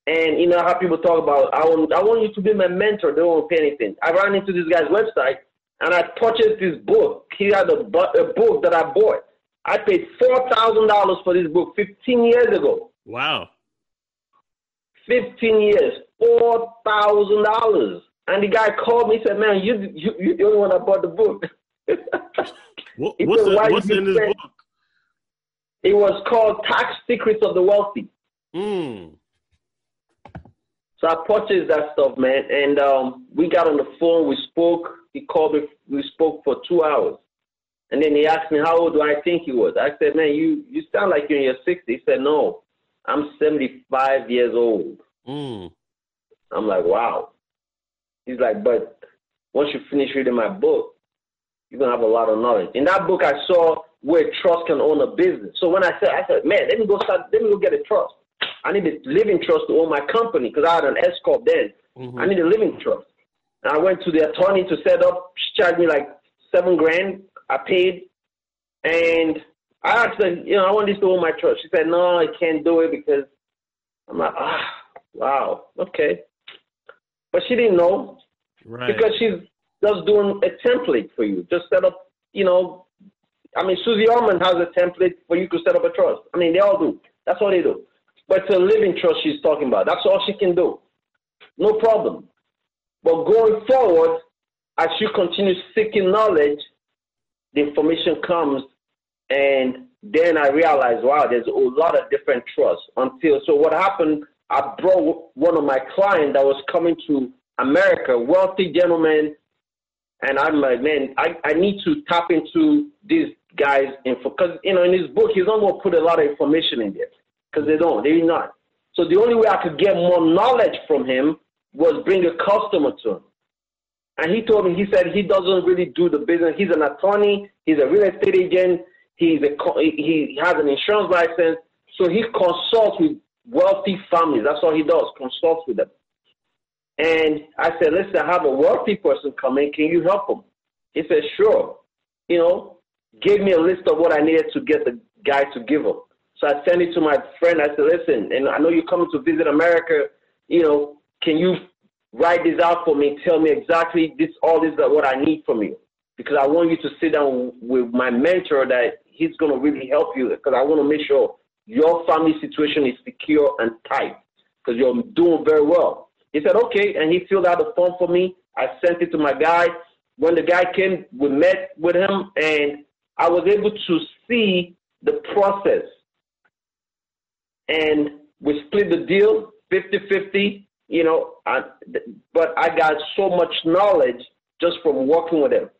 and you know how people talk about, I want, I want you to be my mentor. They won't pay anything. I ran into this guy's website, and I purchased this book. He had a, a book that I bought. I paid four thousand dollars for this book 15 years ago. Wow. 15 years, four thousand dollars. And the guy called me. He said, "Man, you you you the only one that bought the book." what, what's, said, what's in this book? It was called Tax Secrets of the Wealthy. Hmm. So I purchased that stuff, man, and um, we got on the phone. We spoke. He called me. We spoke for two hours, and then he asked me how old do I think he was. I said, "Man, you you sound like you're in your 60s." He said, "No, I'm 75 years old." Hmm. I'm like, "Wow." He's like, but once you finish reading my book, you're gonna have a lot of knowledge. In that book, I saw where trust can own a business. So when I said, I said, man, let me go start, let me go get a trust. I need a living trust to own my company because I had an S corp then. Mm-hmm. I need a living trust. And I went to the attorney to set up. She charged me like seven grand. I paid, and I asked her, you know, I want this to own my trust. She said, no, I can't do it because I'm like, ah, wow, okay. She didn't know. Right. Because she's just doing a template for you. Just set up, you know, I mean, Suze Orman has a template for you to set up a trust. I mean, they all do. That's all they do. But it's a living trust she's talking about. That's all she can do. No problem. But going forward, as you continue seeking knowledge, the information comes, and then I realized, wow, there's a lot of different trusts. Until so, what happened I brought one of my clients that was coming to America, wealthy gentleman, and I'm like, man, I, I need to tap into these guys info because you know in his book he's not to put a lot of information in there because they don't, they're not. So the only way I could get more knowledge from him was bring a customer to him. And he told me, he said he doesn't really do the business. He's an attorney. He's a real estate agent. He's a he has an insurance license. So he consults with wealthy families. That's all he does, consults with them. And I said, listen, I have a wealthy person coming. Can you help him? He said, sure. You know, gave me a list of what I needed to get the guy to give him. So I sent it to my friend. I said, listen, and I know you're coming to visit America. You know, can you write this out for me? Tell me exactly this, all this, that what I need from you, because I want you to sit down with my mentor that he's going to really help you. Because I want to make sure your family situation is secure and tight, because you're doing very well. He said, okay, and he filled out the form for me. I sent it to my guy. When the guy came, we met with him, and I was able to see the process. And we split the deal 50 50 you know, I, but I got so much knowledge just from working with him.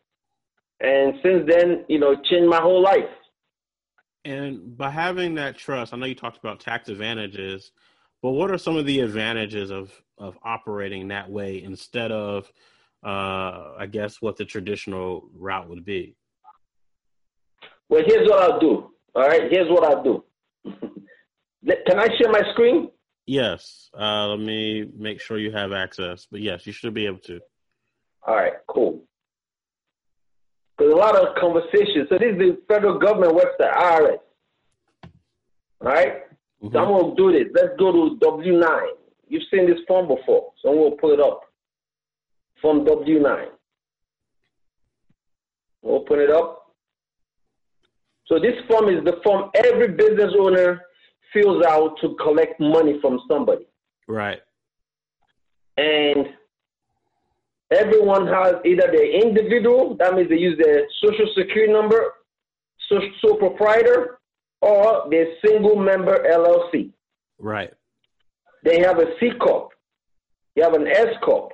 And since then, you know, changed my whole life. And by having that trust, I know you talked about tax advantages, but what are some of the advantages of, of operating that way instead of, uh, I guess, what the traditional route would be? Well, here's what I'll do. All right, here's what I'll do. Can I share my screen? Yes. Uh, let me make sure you have access. But yes, you should be able to. All right, cool. There's a lot of conversations. So this is the federal government website, IRS. All right? mm-hmm. So I'm going to do this. Let's go to W9. You've seen this form before, so I'm going to pull it up. Form W9. Open it up. So this form is the form every business owner fills out to collect money from somebody. Right. And everyone has either their individual, that means they use their social security number, social sole proprietor, or their single member LLC. Right. They have a C corp. You have an S corp.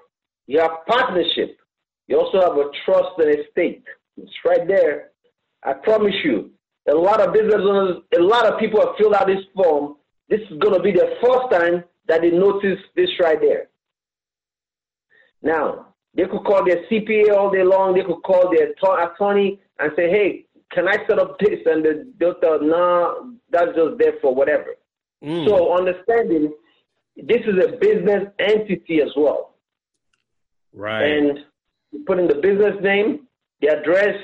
You have partnership. You also have a trust and estate. It's right there. I promise you, a lot of business owners, a lot of people have filled out this form. This is going to be the first time that they notice this right there. Now, they could call their CPA all day long. They could call their attorney and say, hey, can I set up this? And the, they'll tell, nah, that's just there for whatever. Mm. So understanding this is a business entity as well. Right. And you put in the business name, the address,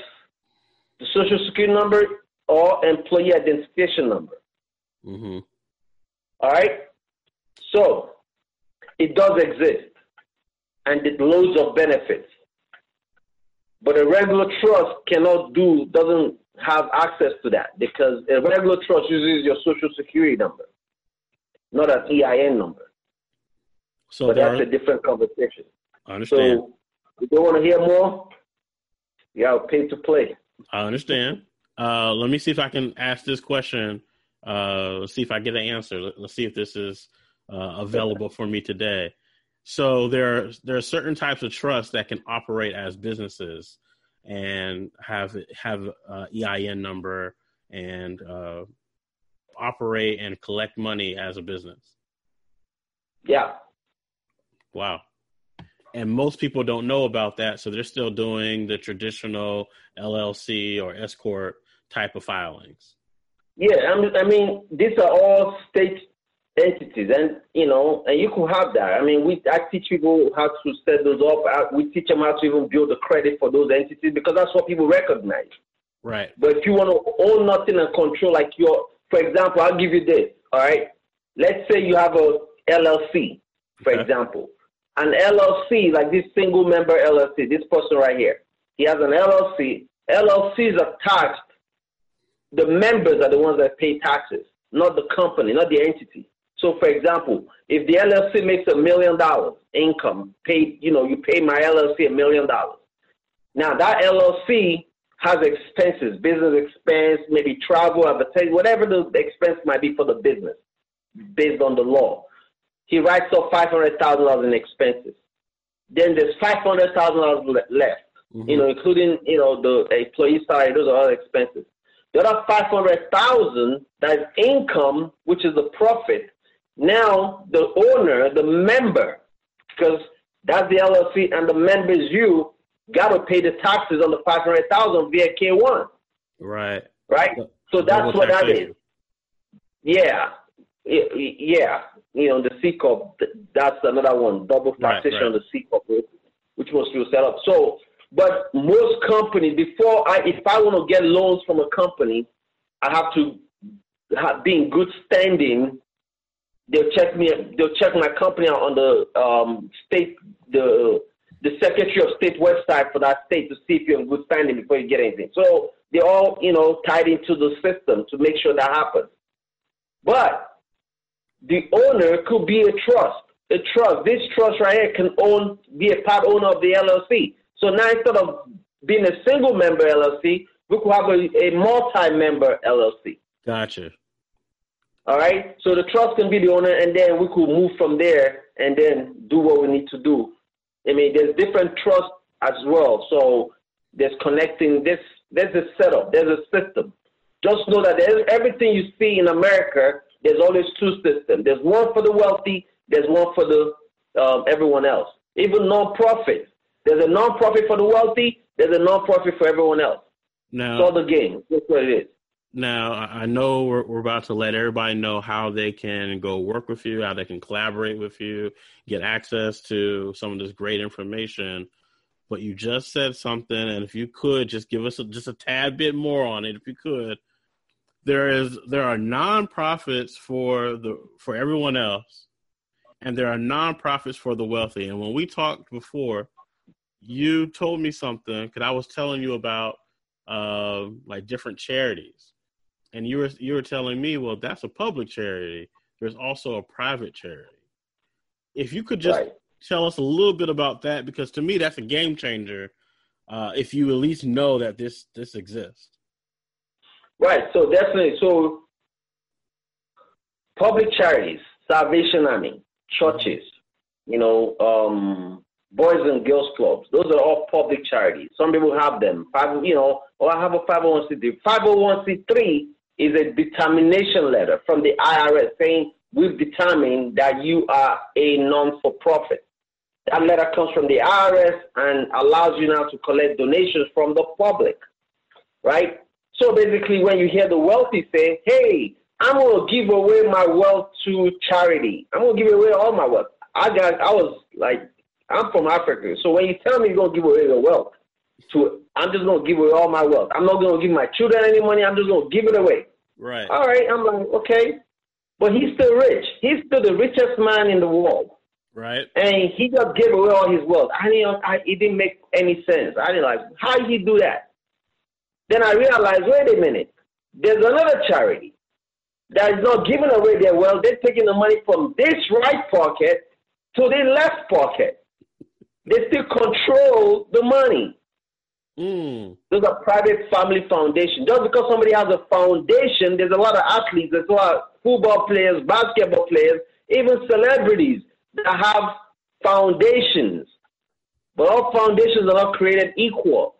the social security number, or employee identification number. Mm-hmm. All right? So it does exist and it loads of benefits. But a regular trust cannot do, doesn't have access to that because a regular trust uses your social security number, not an EIN number. So but that's are, a different conversation. I understand. So if you want to hear more, you got to pay to play. I understand. Uh, let me see if I can ask this question. Uh, let's see if I get an answer. Let, us see if this is uh, available for me today. So there are there are certain types of trusts that can operate as businesses and have have uh, EIN number and uh, operate and collect money as a business. Yeah. Wow and most people don't know about that so they're still doing the traditional llc or s corp type of filings. Yeah, I mean, these are all state entities, and you know, and you could have that. I mean, we I teach people how to set those up. We teach them how to even build the credit for those entities because that's what people recognize. Right. But if you want to own nothing and control, like your, for example, I'll give you this. All right. Let's say you have a LLC, for okay. example, an LLC like this single member LLC. This person right here, he has an LLC. LLCs are taxed the members are the ones that pay taxes, not the company, not the entity. So, for example, if the LLC makes a million dollars income, paid, you know, you pay my LLC a million dollars. Now that LLC has expenses, business expense, maybe travel, advertising, whatever the expense might be for the business, based on the law. He writes off five hundred thousand dollars in expenses. Then there's five hundred thousand dollars left, mm-hmm. you know, including you know the employee salary, those are other expenses. The other 500,000, that's income, which is the profit. Now the owner, the member, because that's the LLC and the member is you, got to pay the taxes on the 500,000 via K1. Right. Right? So that's what that is. Yeah. Yeah. you know, the C corp. That's another one, double taxation right, right. on the C corp, which was to set up. So, but most companies, before I, if I want to get loans from a company, I have to have, be in good standing. They'll check me. They'll check my company out on the um, state, the the Secretary of State website for that state to see if you're in good standing before you get anything. So they're all, you know, tied into the system to make sure that happens. But the owner could be a trust. A trust. This trust right here can own, be a part owner of the LLC. So now instead of being a single member LLC, we could have a, a multi-member LLC. Gotcha. All right. So the trust can be the owner, and then we could move from there and then do what we need to do. I mean, there's different trusts as well. So there's connecting this. There's a setup. There's a system. Just know that everything you see in America. There's always two systems. There's one for the wealthy. There's one for the um, everyone else. Even non-profit. There's a non-profit for the wealthy. There's a non-profit for everyone else. Now, it's all the game. That's what it is. Now, I know we're, we're about to let everybody know how they can go work with you, how they can collaborate with you, get access to some of this great information. But you just said something, and if you could just give us a, just a tad bit more on it, if you could. There is there are nonprofits for the for everyone else, and there are nonprofits for the wealthy. And when we talked before, you told me something because I was telling you about uh, like different charities and you were you were telling me, well, that's a public charity. There's also a private charity. If you could just right. tell us a little bit about that, because to me that's a game changer. Uh, if you at least know that this this exists. Right. So definitely. So public charities, Salvation Army, churches, you know, um, boys and girls clubs. Those are all public charities. Some people have them. Five, you know, or I have a 501c3. 501c3 is a determination letter from the IRS saying we've determined that you are a non-for-profit. That letter comes from the IRS and allows you now to collect donations from the public, right? So basically, when you hear the wealthy say, "Hey, I'm to give away my wealth to charity. I'm to give away all my wealth," I got, I was like, I'm from Africa, so when you tell me you're to give away your wealth, to I'm just gonna give away all my wealth. I'm not gonna give my children any money. I'm just gonna give it away. Right. All right. I'm like, okay, but he's still rich. He's still the richest man in the world. Right. And he just gave away all his wealth. I didn't. I, it didn't make any sense. I didn't like how did he do that. Then I realized, wait a minute. There's another charity that is not giving away their wealth. They're taking the money from this right pocket to the left pocket. They still control the money. Mm. Those are private family foundation. Just because somebody has a foundation, there's a lot of athletes, there's a lot of football players, basketball players, even celebrities that have foundations. But all foundations are not created equal.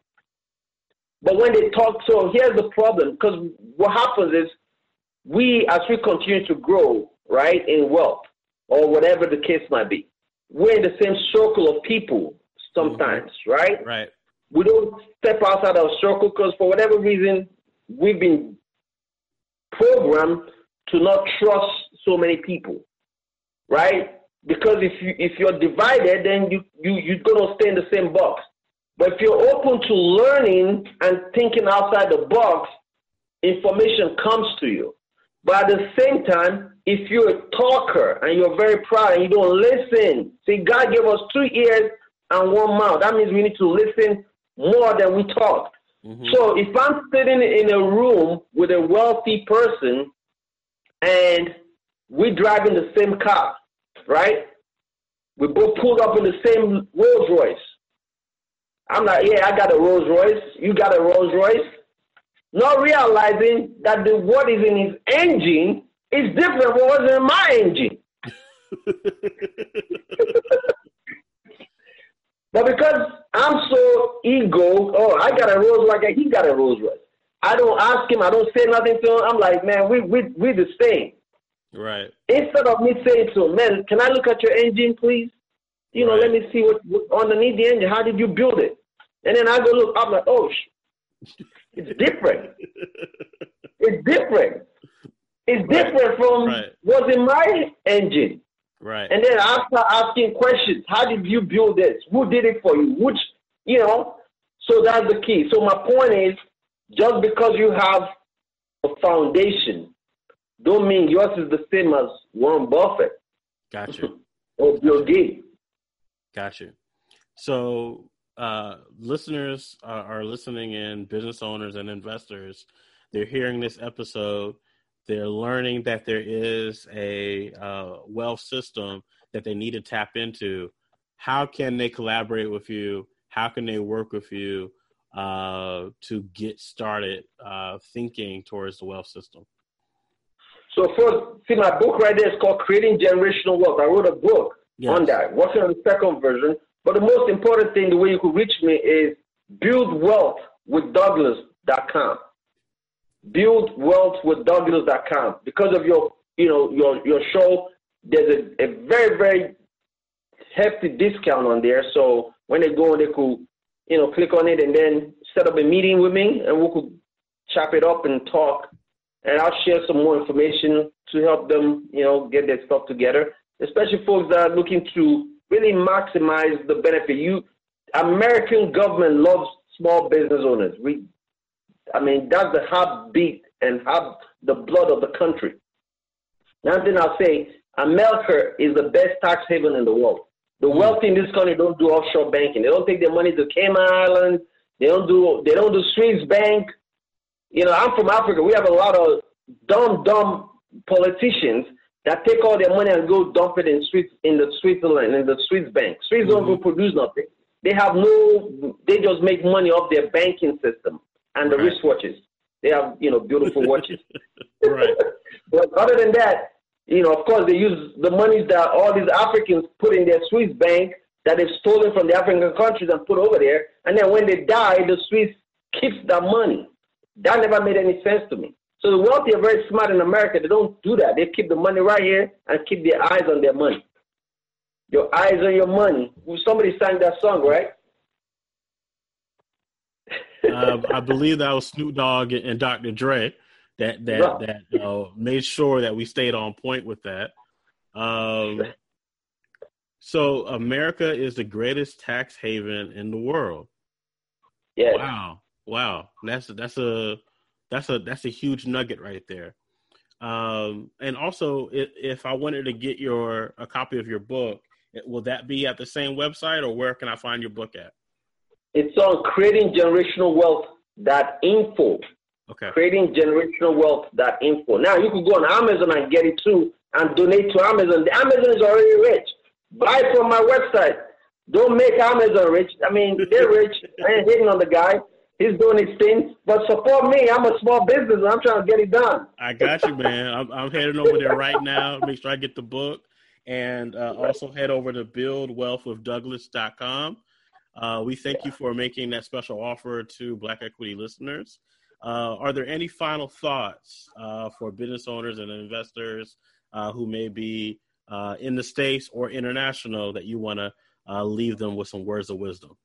But when they talk, so here's the problem, because what happens is we, as we continue to grow, right, in wealth, or whatever the case might be, we're in the same circle of people sometimes, mm-hmm. right? Right we don't step outside our circle because for whatever reason we've been programmed to not trust so many people, right? Because if you if you're divided, then you you you're gonna stay in the same box. But if you're open to learning and thinking outside the box, information comes to you. But at the same time, if you're a talker and you're very proud and you don't listen, see, God gave us two ears and one mouth. That means we need to listen more than we talk. Mm-hmm. So if I'm sitting in a room with a wealthy person and we're driving the same car, right? We both pulled up in the same Rolls Royce. I'm like, yeah, I got a Rolls Royce. You got a Rolls Royce. Not realizing that the what is in his engine is different from what's in my engine. But because I'm so ego, oh, I got a Rolls like he got a Rolls Royce. I don't ask him. I don't say nothing to him. I'm like, man, we we we the same. Right. Instead of me saying to him, man, can I look at your engine, please? You know, right. let me see what, what underneath the engine. How did you build it? And then I go look. I'm like, oh, sh- it's different. it's different. is different from right. what's in my engine. Right. And then after asking questions, how did you build this? Who did it for you? Which, you know, so that's the key. So my point is, just because you have a foundation, don't mean yours is the same as Warren Buffett. Gotcha. or Bill Gates. Gotcha. So uh, listeners are, are listening in, business owners and investors. They're hearing this episode they're learning that there is a uh, wealth system that they need to tap into. How can they collaborate with you? How can they work with you uh, to get started uh, thinking towards the wealth system? So first, see my book right there is called Creating Generational Wealth. I wrote a book yes. on that, working on the second version. But the most important thing, the way you could reach me is buildwealthwithdouglas.com buildwealthwithdouglas.com. Because of your, you know, your your show, there's a, a very very hefty discount on there. So when they go, they could, you know, click on it and then set up a meeting with me, and we could chop it up and talk. And I'll share some more information to help them, you know, get their stuff together. Especially folks that are looking to really maximize the benefit. You, American government loves small business owners. We I mean, that's the heartbeat and heart, the blood of the country. Now, then I'll say, America is the best tax haven in the world. The hmm. wealthy in this country don't do offshore banking. They don't take their money to Cayman Islands. They don't do they don't do Swiss bank. You know, I'm from Africa. We have a lot of dumb, dumb politicians that take all their money and go dump it in Swiss in the Switzerland in the Swiss bank. Swiss mm-hmm. don't produce nothing. They have no. They just make money off their banking system and the right. wristwatches. They have, you know, beautiful watches. right. but other than that, you know, of course, they use the monies that all these Africans put in their Swiss bank that they've stolen from the African countries and put over there. And then when they die, the Swiss keeps that money. That never made any sense to me. So the wealthy are very smart in America. They don't do that. They keep the money right here and keep their eyes on their money. Your eyes on your money. Somebody sang that song, right? Uh, I believe that was Snoop Dogg and Dr. Dre that that right. that uh, made sure that we stayed on point with that. Um, so America is the greatest tax haven in the world. Yeah. Wow. Wow. That's that's a that's a that's a huge nugget right there. Um, and also, if, if I wanted to get your a copy of your book, will that be at the same website, or where can I find your book at? It's on creatinggenerationalwealth.info. Okay. Creatinggenerationalwealth.info. Now you can go on Amazon and get it too and donate to Amazon. The Amazon is already rich. Buy from my website. Don't make Amazon rich. I mean, they're rich. I ain't hitting on the guy. He's doing his thing. But support me. I'm a small business. I'm trying to get it done. I got you, man. I'm, I'm heading over there right now. Make sure I get the book. And uh, also head over to buildwealthwithdouglas.com. Uh, we thank you for making that special offer to Black Equity listeners. Uh, are there any final thoughts uh, for business owners and investors uh, who may be uh, in the States or international that you want to uh, leave them with some words of wisdom?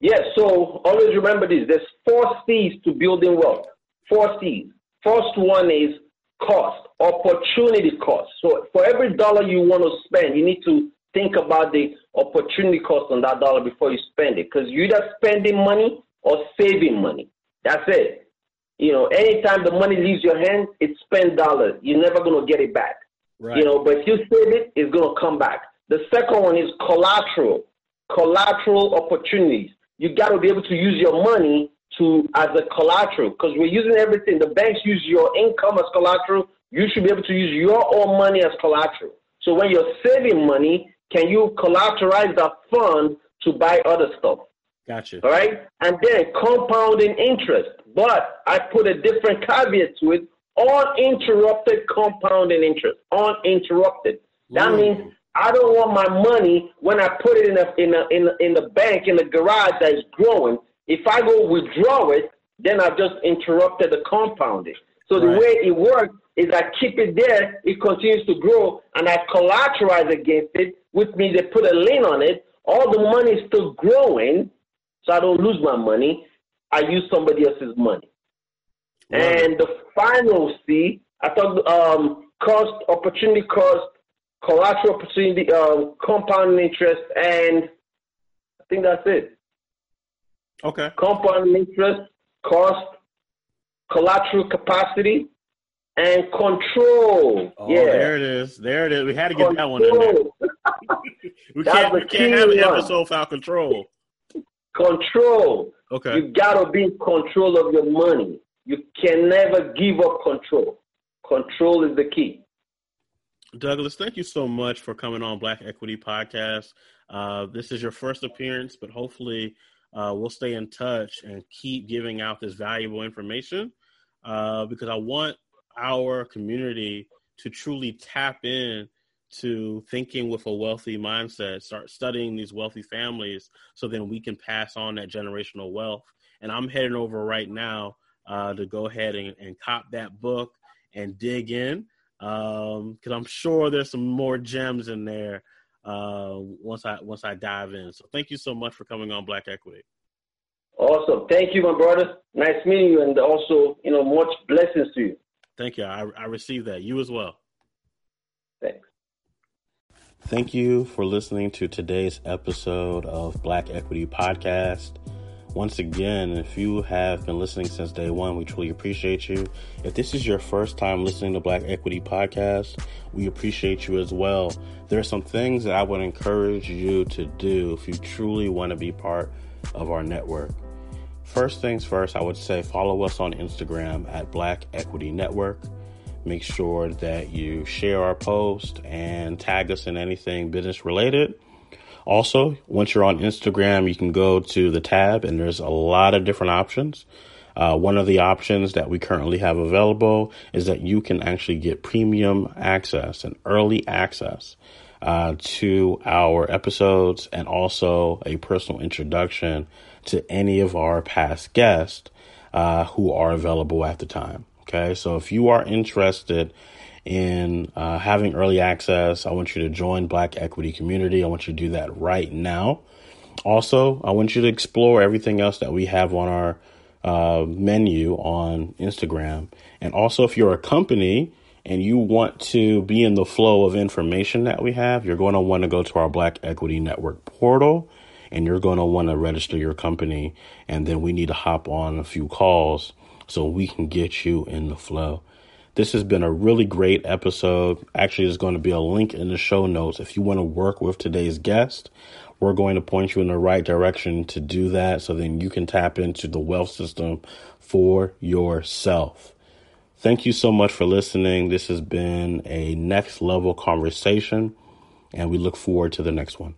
Yes, so always remember this there's four C's to building wealth. Four C's. First one is cost, opportunity cost. So for every dollar you want to spend, you need to think about the opportunity cost on that dollar before you spend it. Because you're either spending money or saving money. That's it. You know, anytime the money leaves your hand, it's spent dollars. You're never going to get it back. Right. You know, but if you save it, it's going to come back. The second one is collateral, collateral opportunities. You got to be able to use your money to as a collateral because we're using everything. The banks use your income as collateral. You should be able to use your own money as collateral. So when you're saving money, can you collateralize that fund to buy other stuff? Gotcha. All right. And then compounding interest. But I put a different caveat to it uninterrupted compounding interest. Uninterrupted. That Ooh. means I don't want my money when I put it in a, in a, in a, in the bank in the garage that is growing. If I go withdraw it, then I've just interrupted the compounding. So the way it works is I keep it there, it continues to grow, and I collateralize against it, which means they put a lien on it. All the money is still growing, so I don't lose my money. I use somebody else's money. And the final C I thought um, cost, opportunity cost, collateral opportunity, um, compounding interest, and I think that's it. Okay. Compounding interest, cost, collateral capacity, and control. Oh, yeah. there it is. There it is. We had to get control. that one in there. We can't, we can't have an episode without control. Control. Okay. You gotta be in control of your money. You can never give up control. Control is the key. Douglas, thank you so much for coming on Black Equity Podcast. Uh, this is your first appearance, but hopefully uh, we'll stay in touch and keep giving out this valuable information uh, because I want our community to truly tap in to thinking with a wealthy mindset, start studying these wealthy families so then we can pass on that generational wealth. And I'm heading over right now uh, to go ahead and, and cop that book and dig in because um, I'm sure there's some more gems in there uh, once I once I dive in. So thank you so much for coming on Black Equity. Awesome. Thank you, my brother. Nice meeting you, and also, you know, much blessings to you. Thank you. I, I received that. You as well. Thank you for listening to today's episode of Black Equity Podcast. Once again, if you have been listening since day one, we truly appreciate you. If this is your first time listening to Black Equity Podcast, we appreciate you as well. There are some things that I would encourage you to do if you truly want to be part of our network. First things first, I would say follow us on Instagram at Black Equity Network. Make sure that you share our post and tag us in anything business related. Also, once you're on Instagram, you can go to the tab and there's a lot of different options. Uh, one of the options that we currently have available is that you can actually get premium access and early access uh, to our episodes and also a personal introduction to any of our past guests uh, who are available at the time. Okay, so if you are interested in uh, having early access, I want you to join Black Equity Community. I want you to do that right now. Also, I want you to explore everything else that we have on our uh, menu on Instagram. And also, if you're a company and you want to be in the flow of information that we have, you're going to want to go to our Black Equity Network portal and you're going to want to register your company. And then we need to hop on a few calls so we can get you in the flow. This has been a really great episode. Actually, there's going to be a link in the show notes. If you want to work with today's guest, we're going to point you in the right direction to do that so then you can tap into the wealth system for yourself. Thank you so much for listening. This has been a next level conversation, and we look forward to the next one.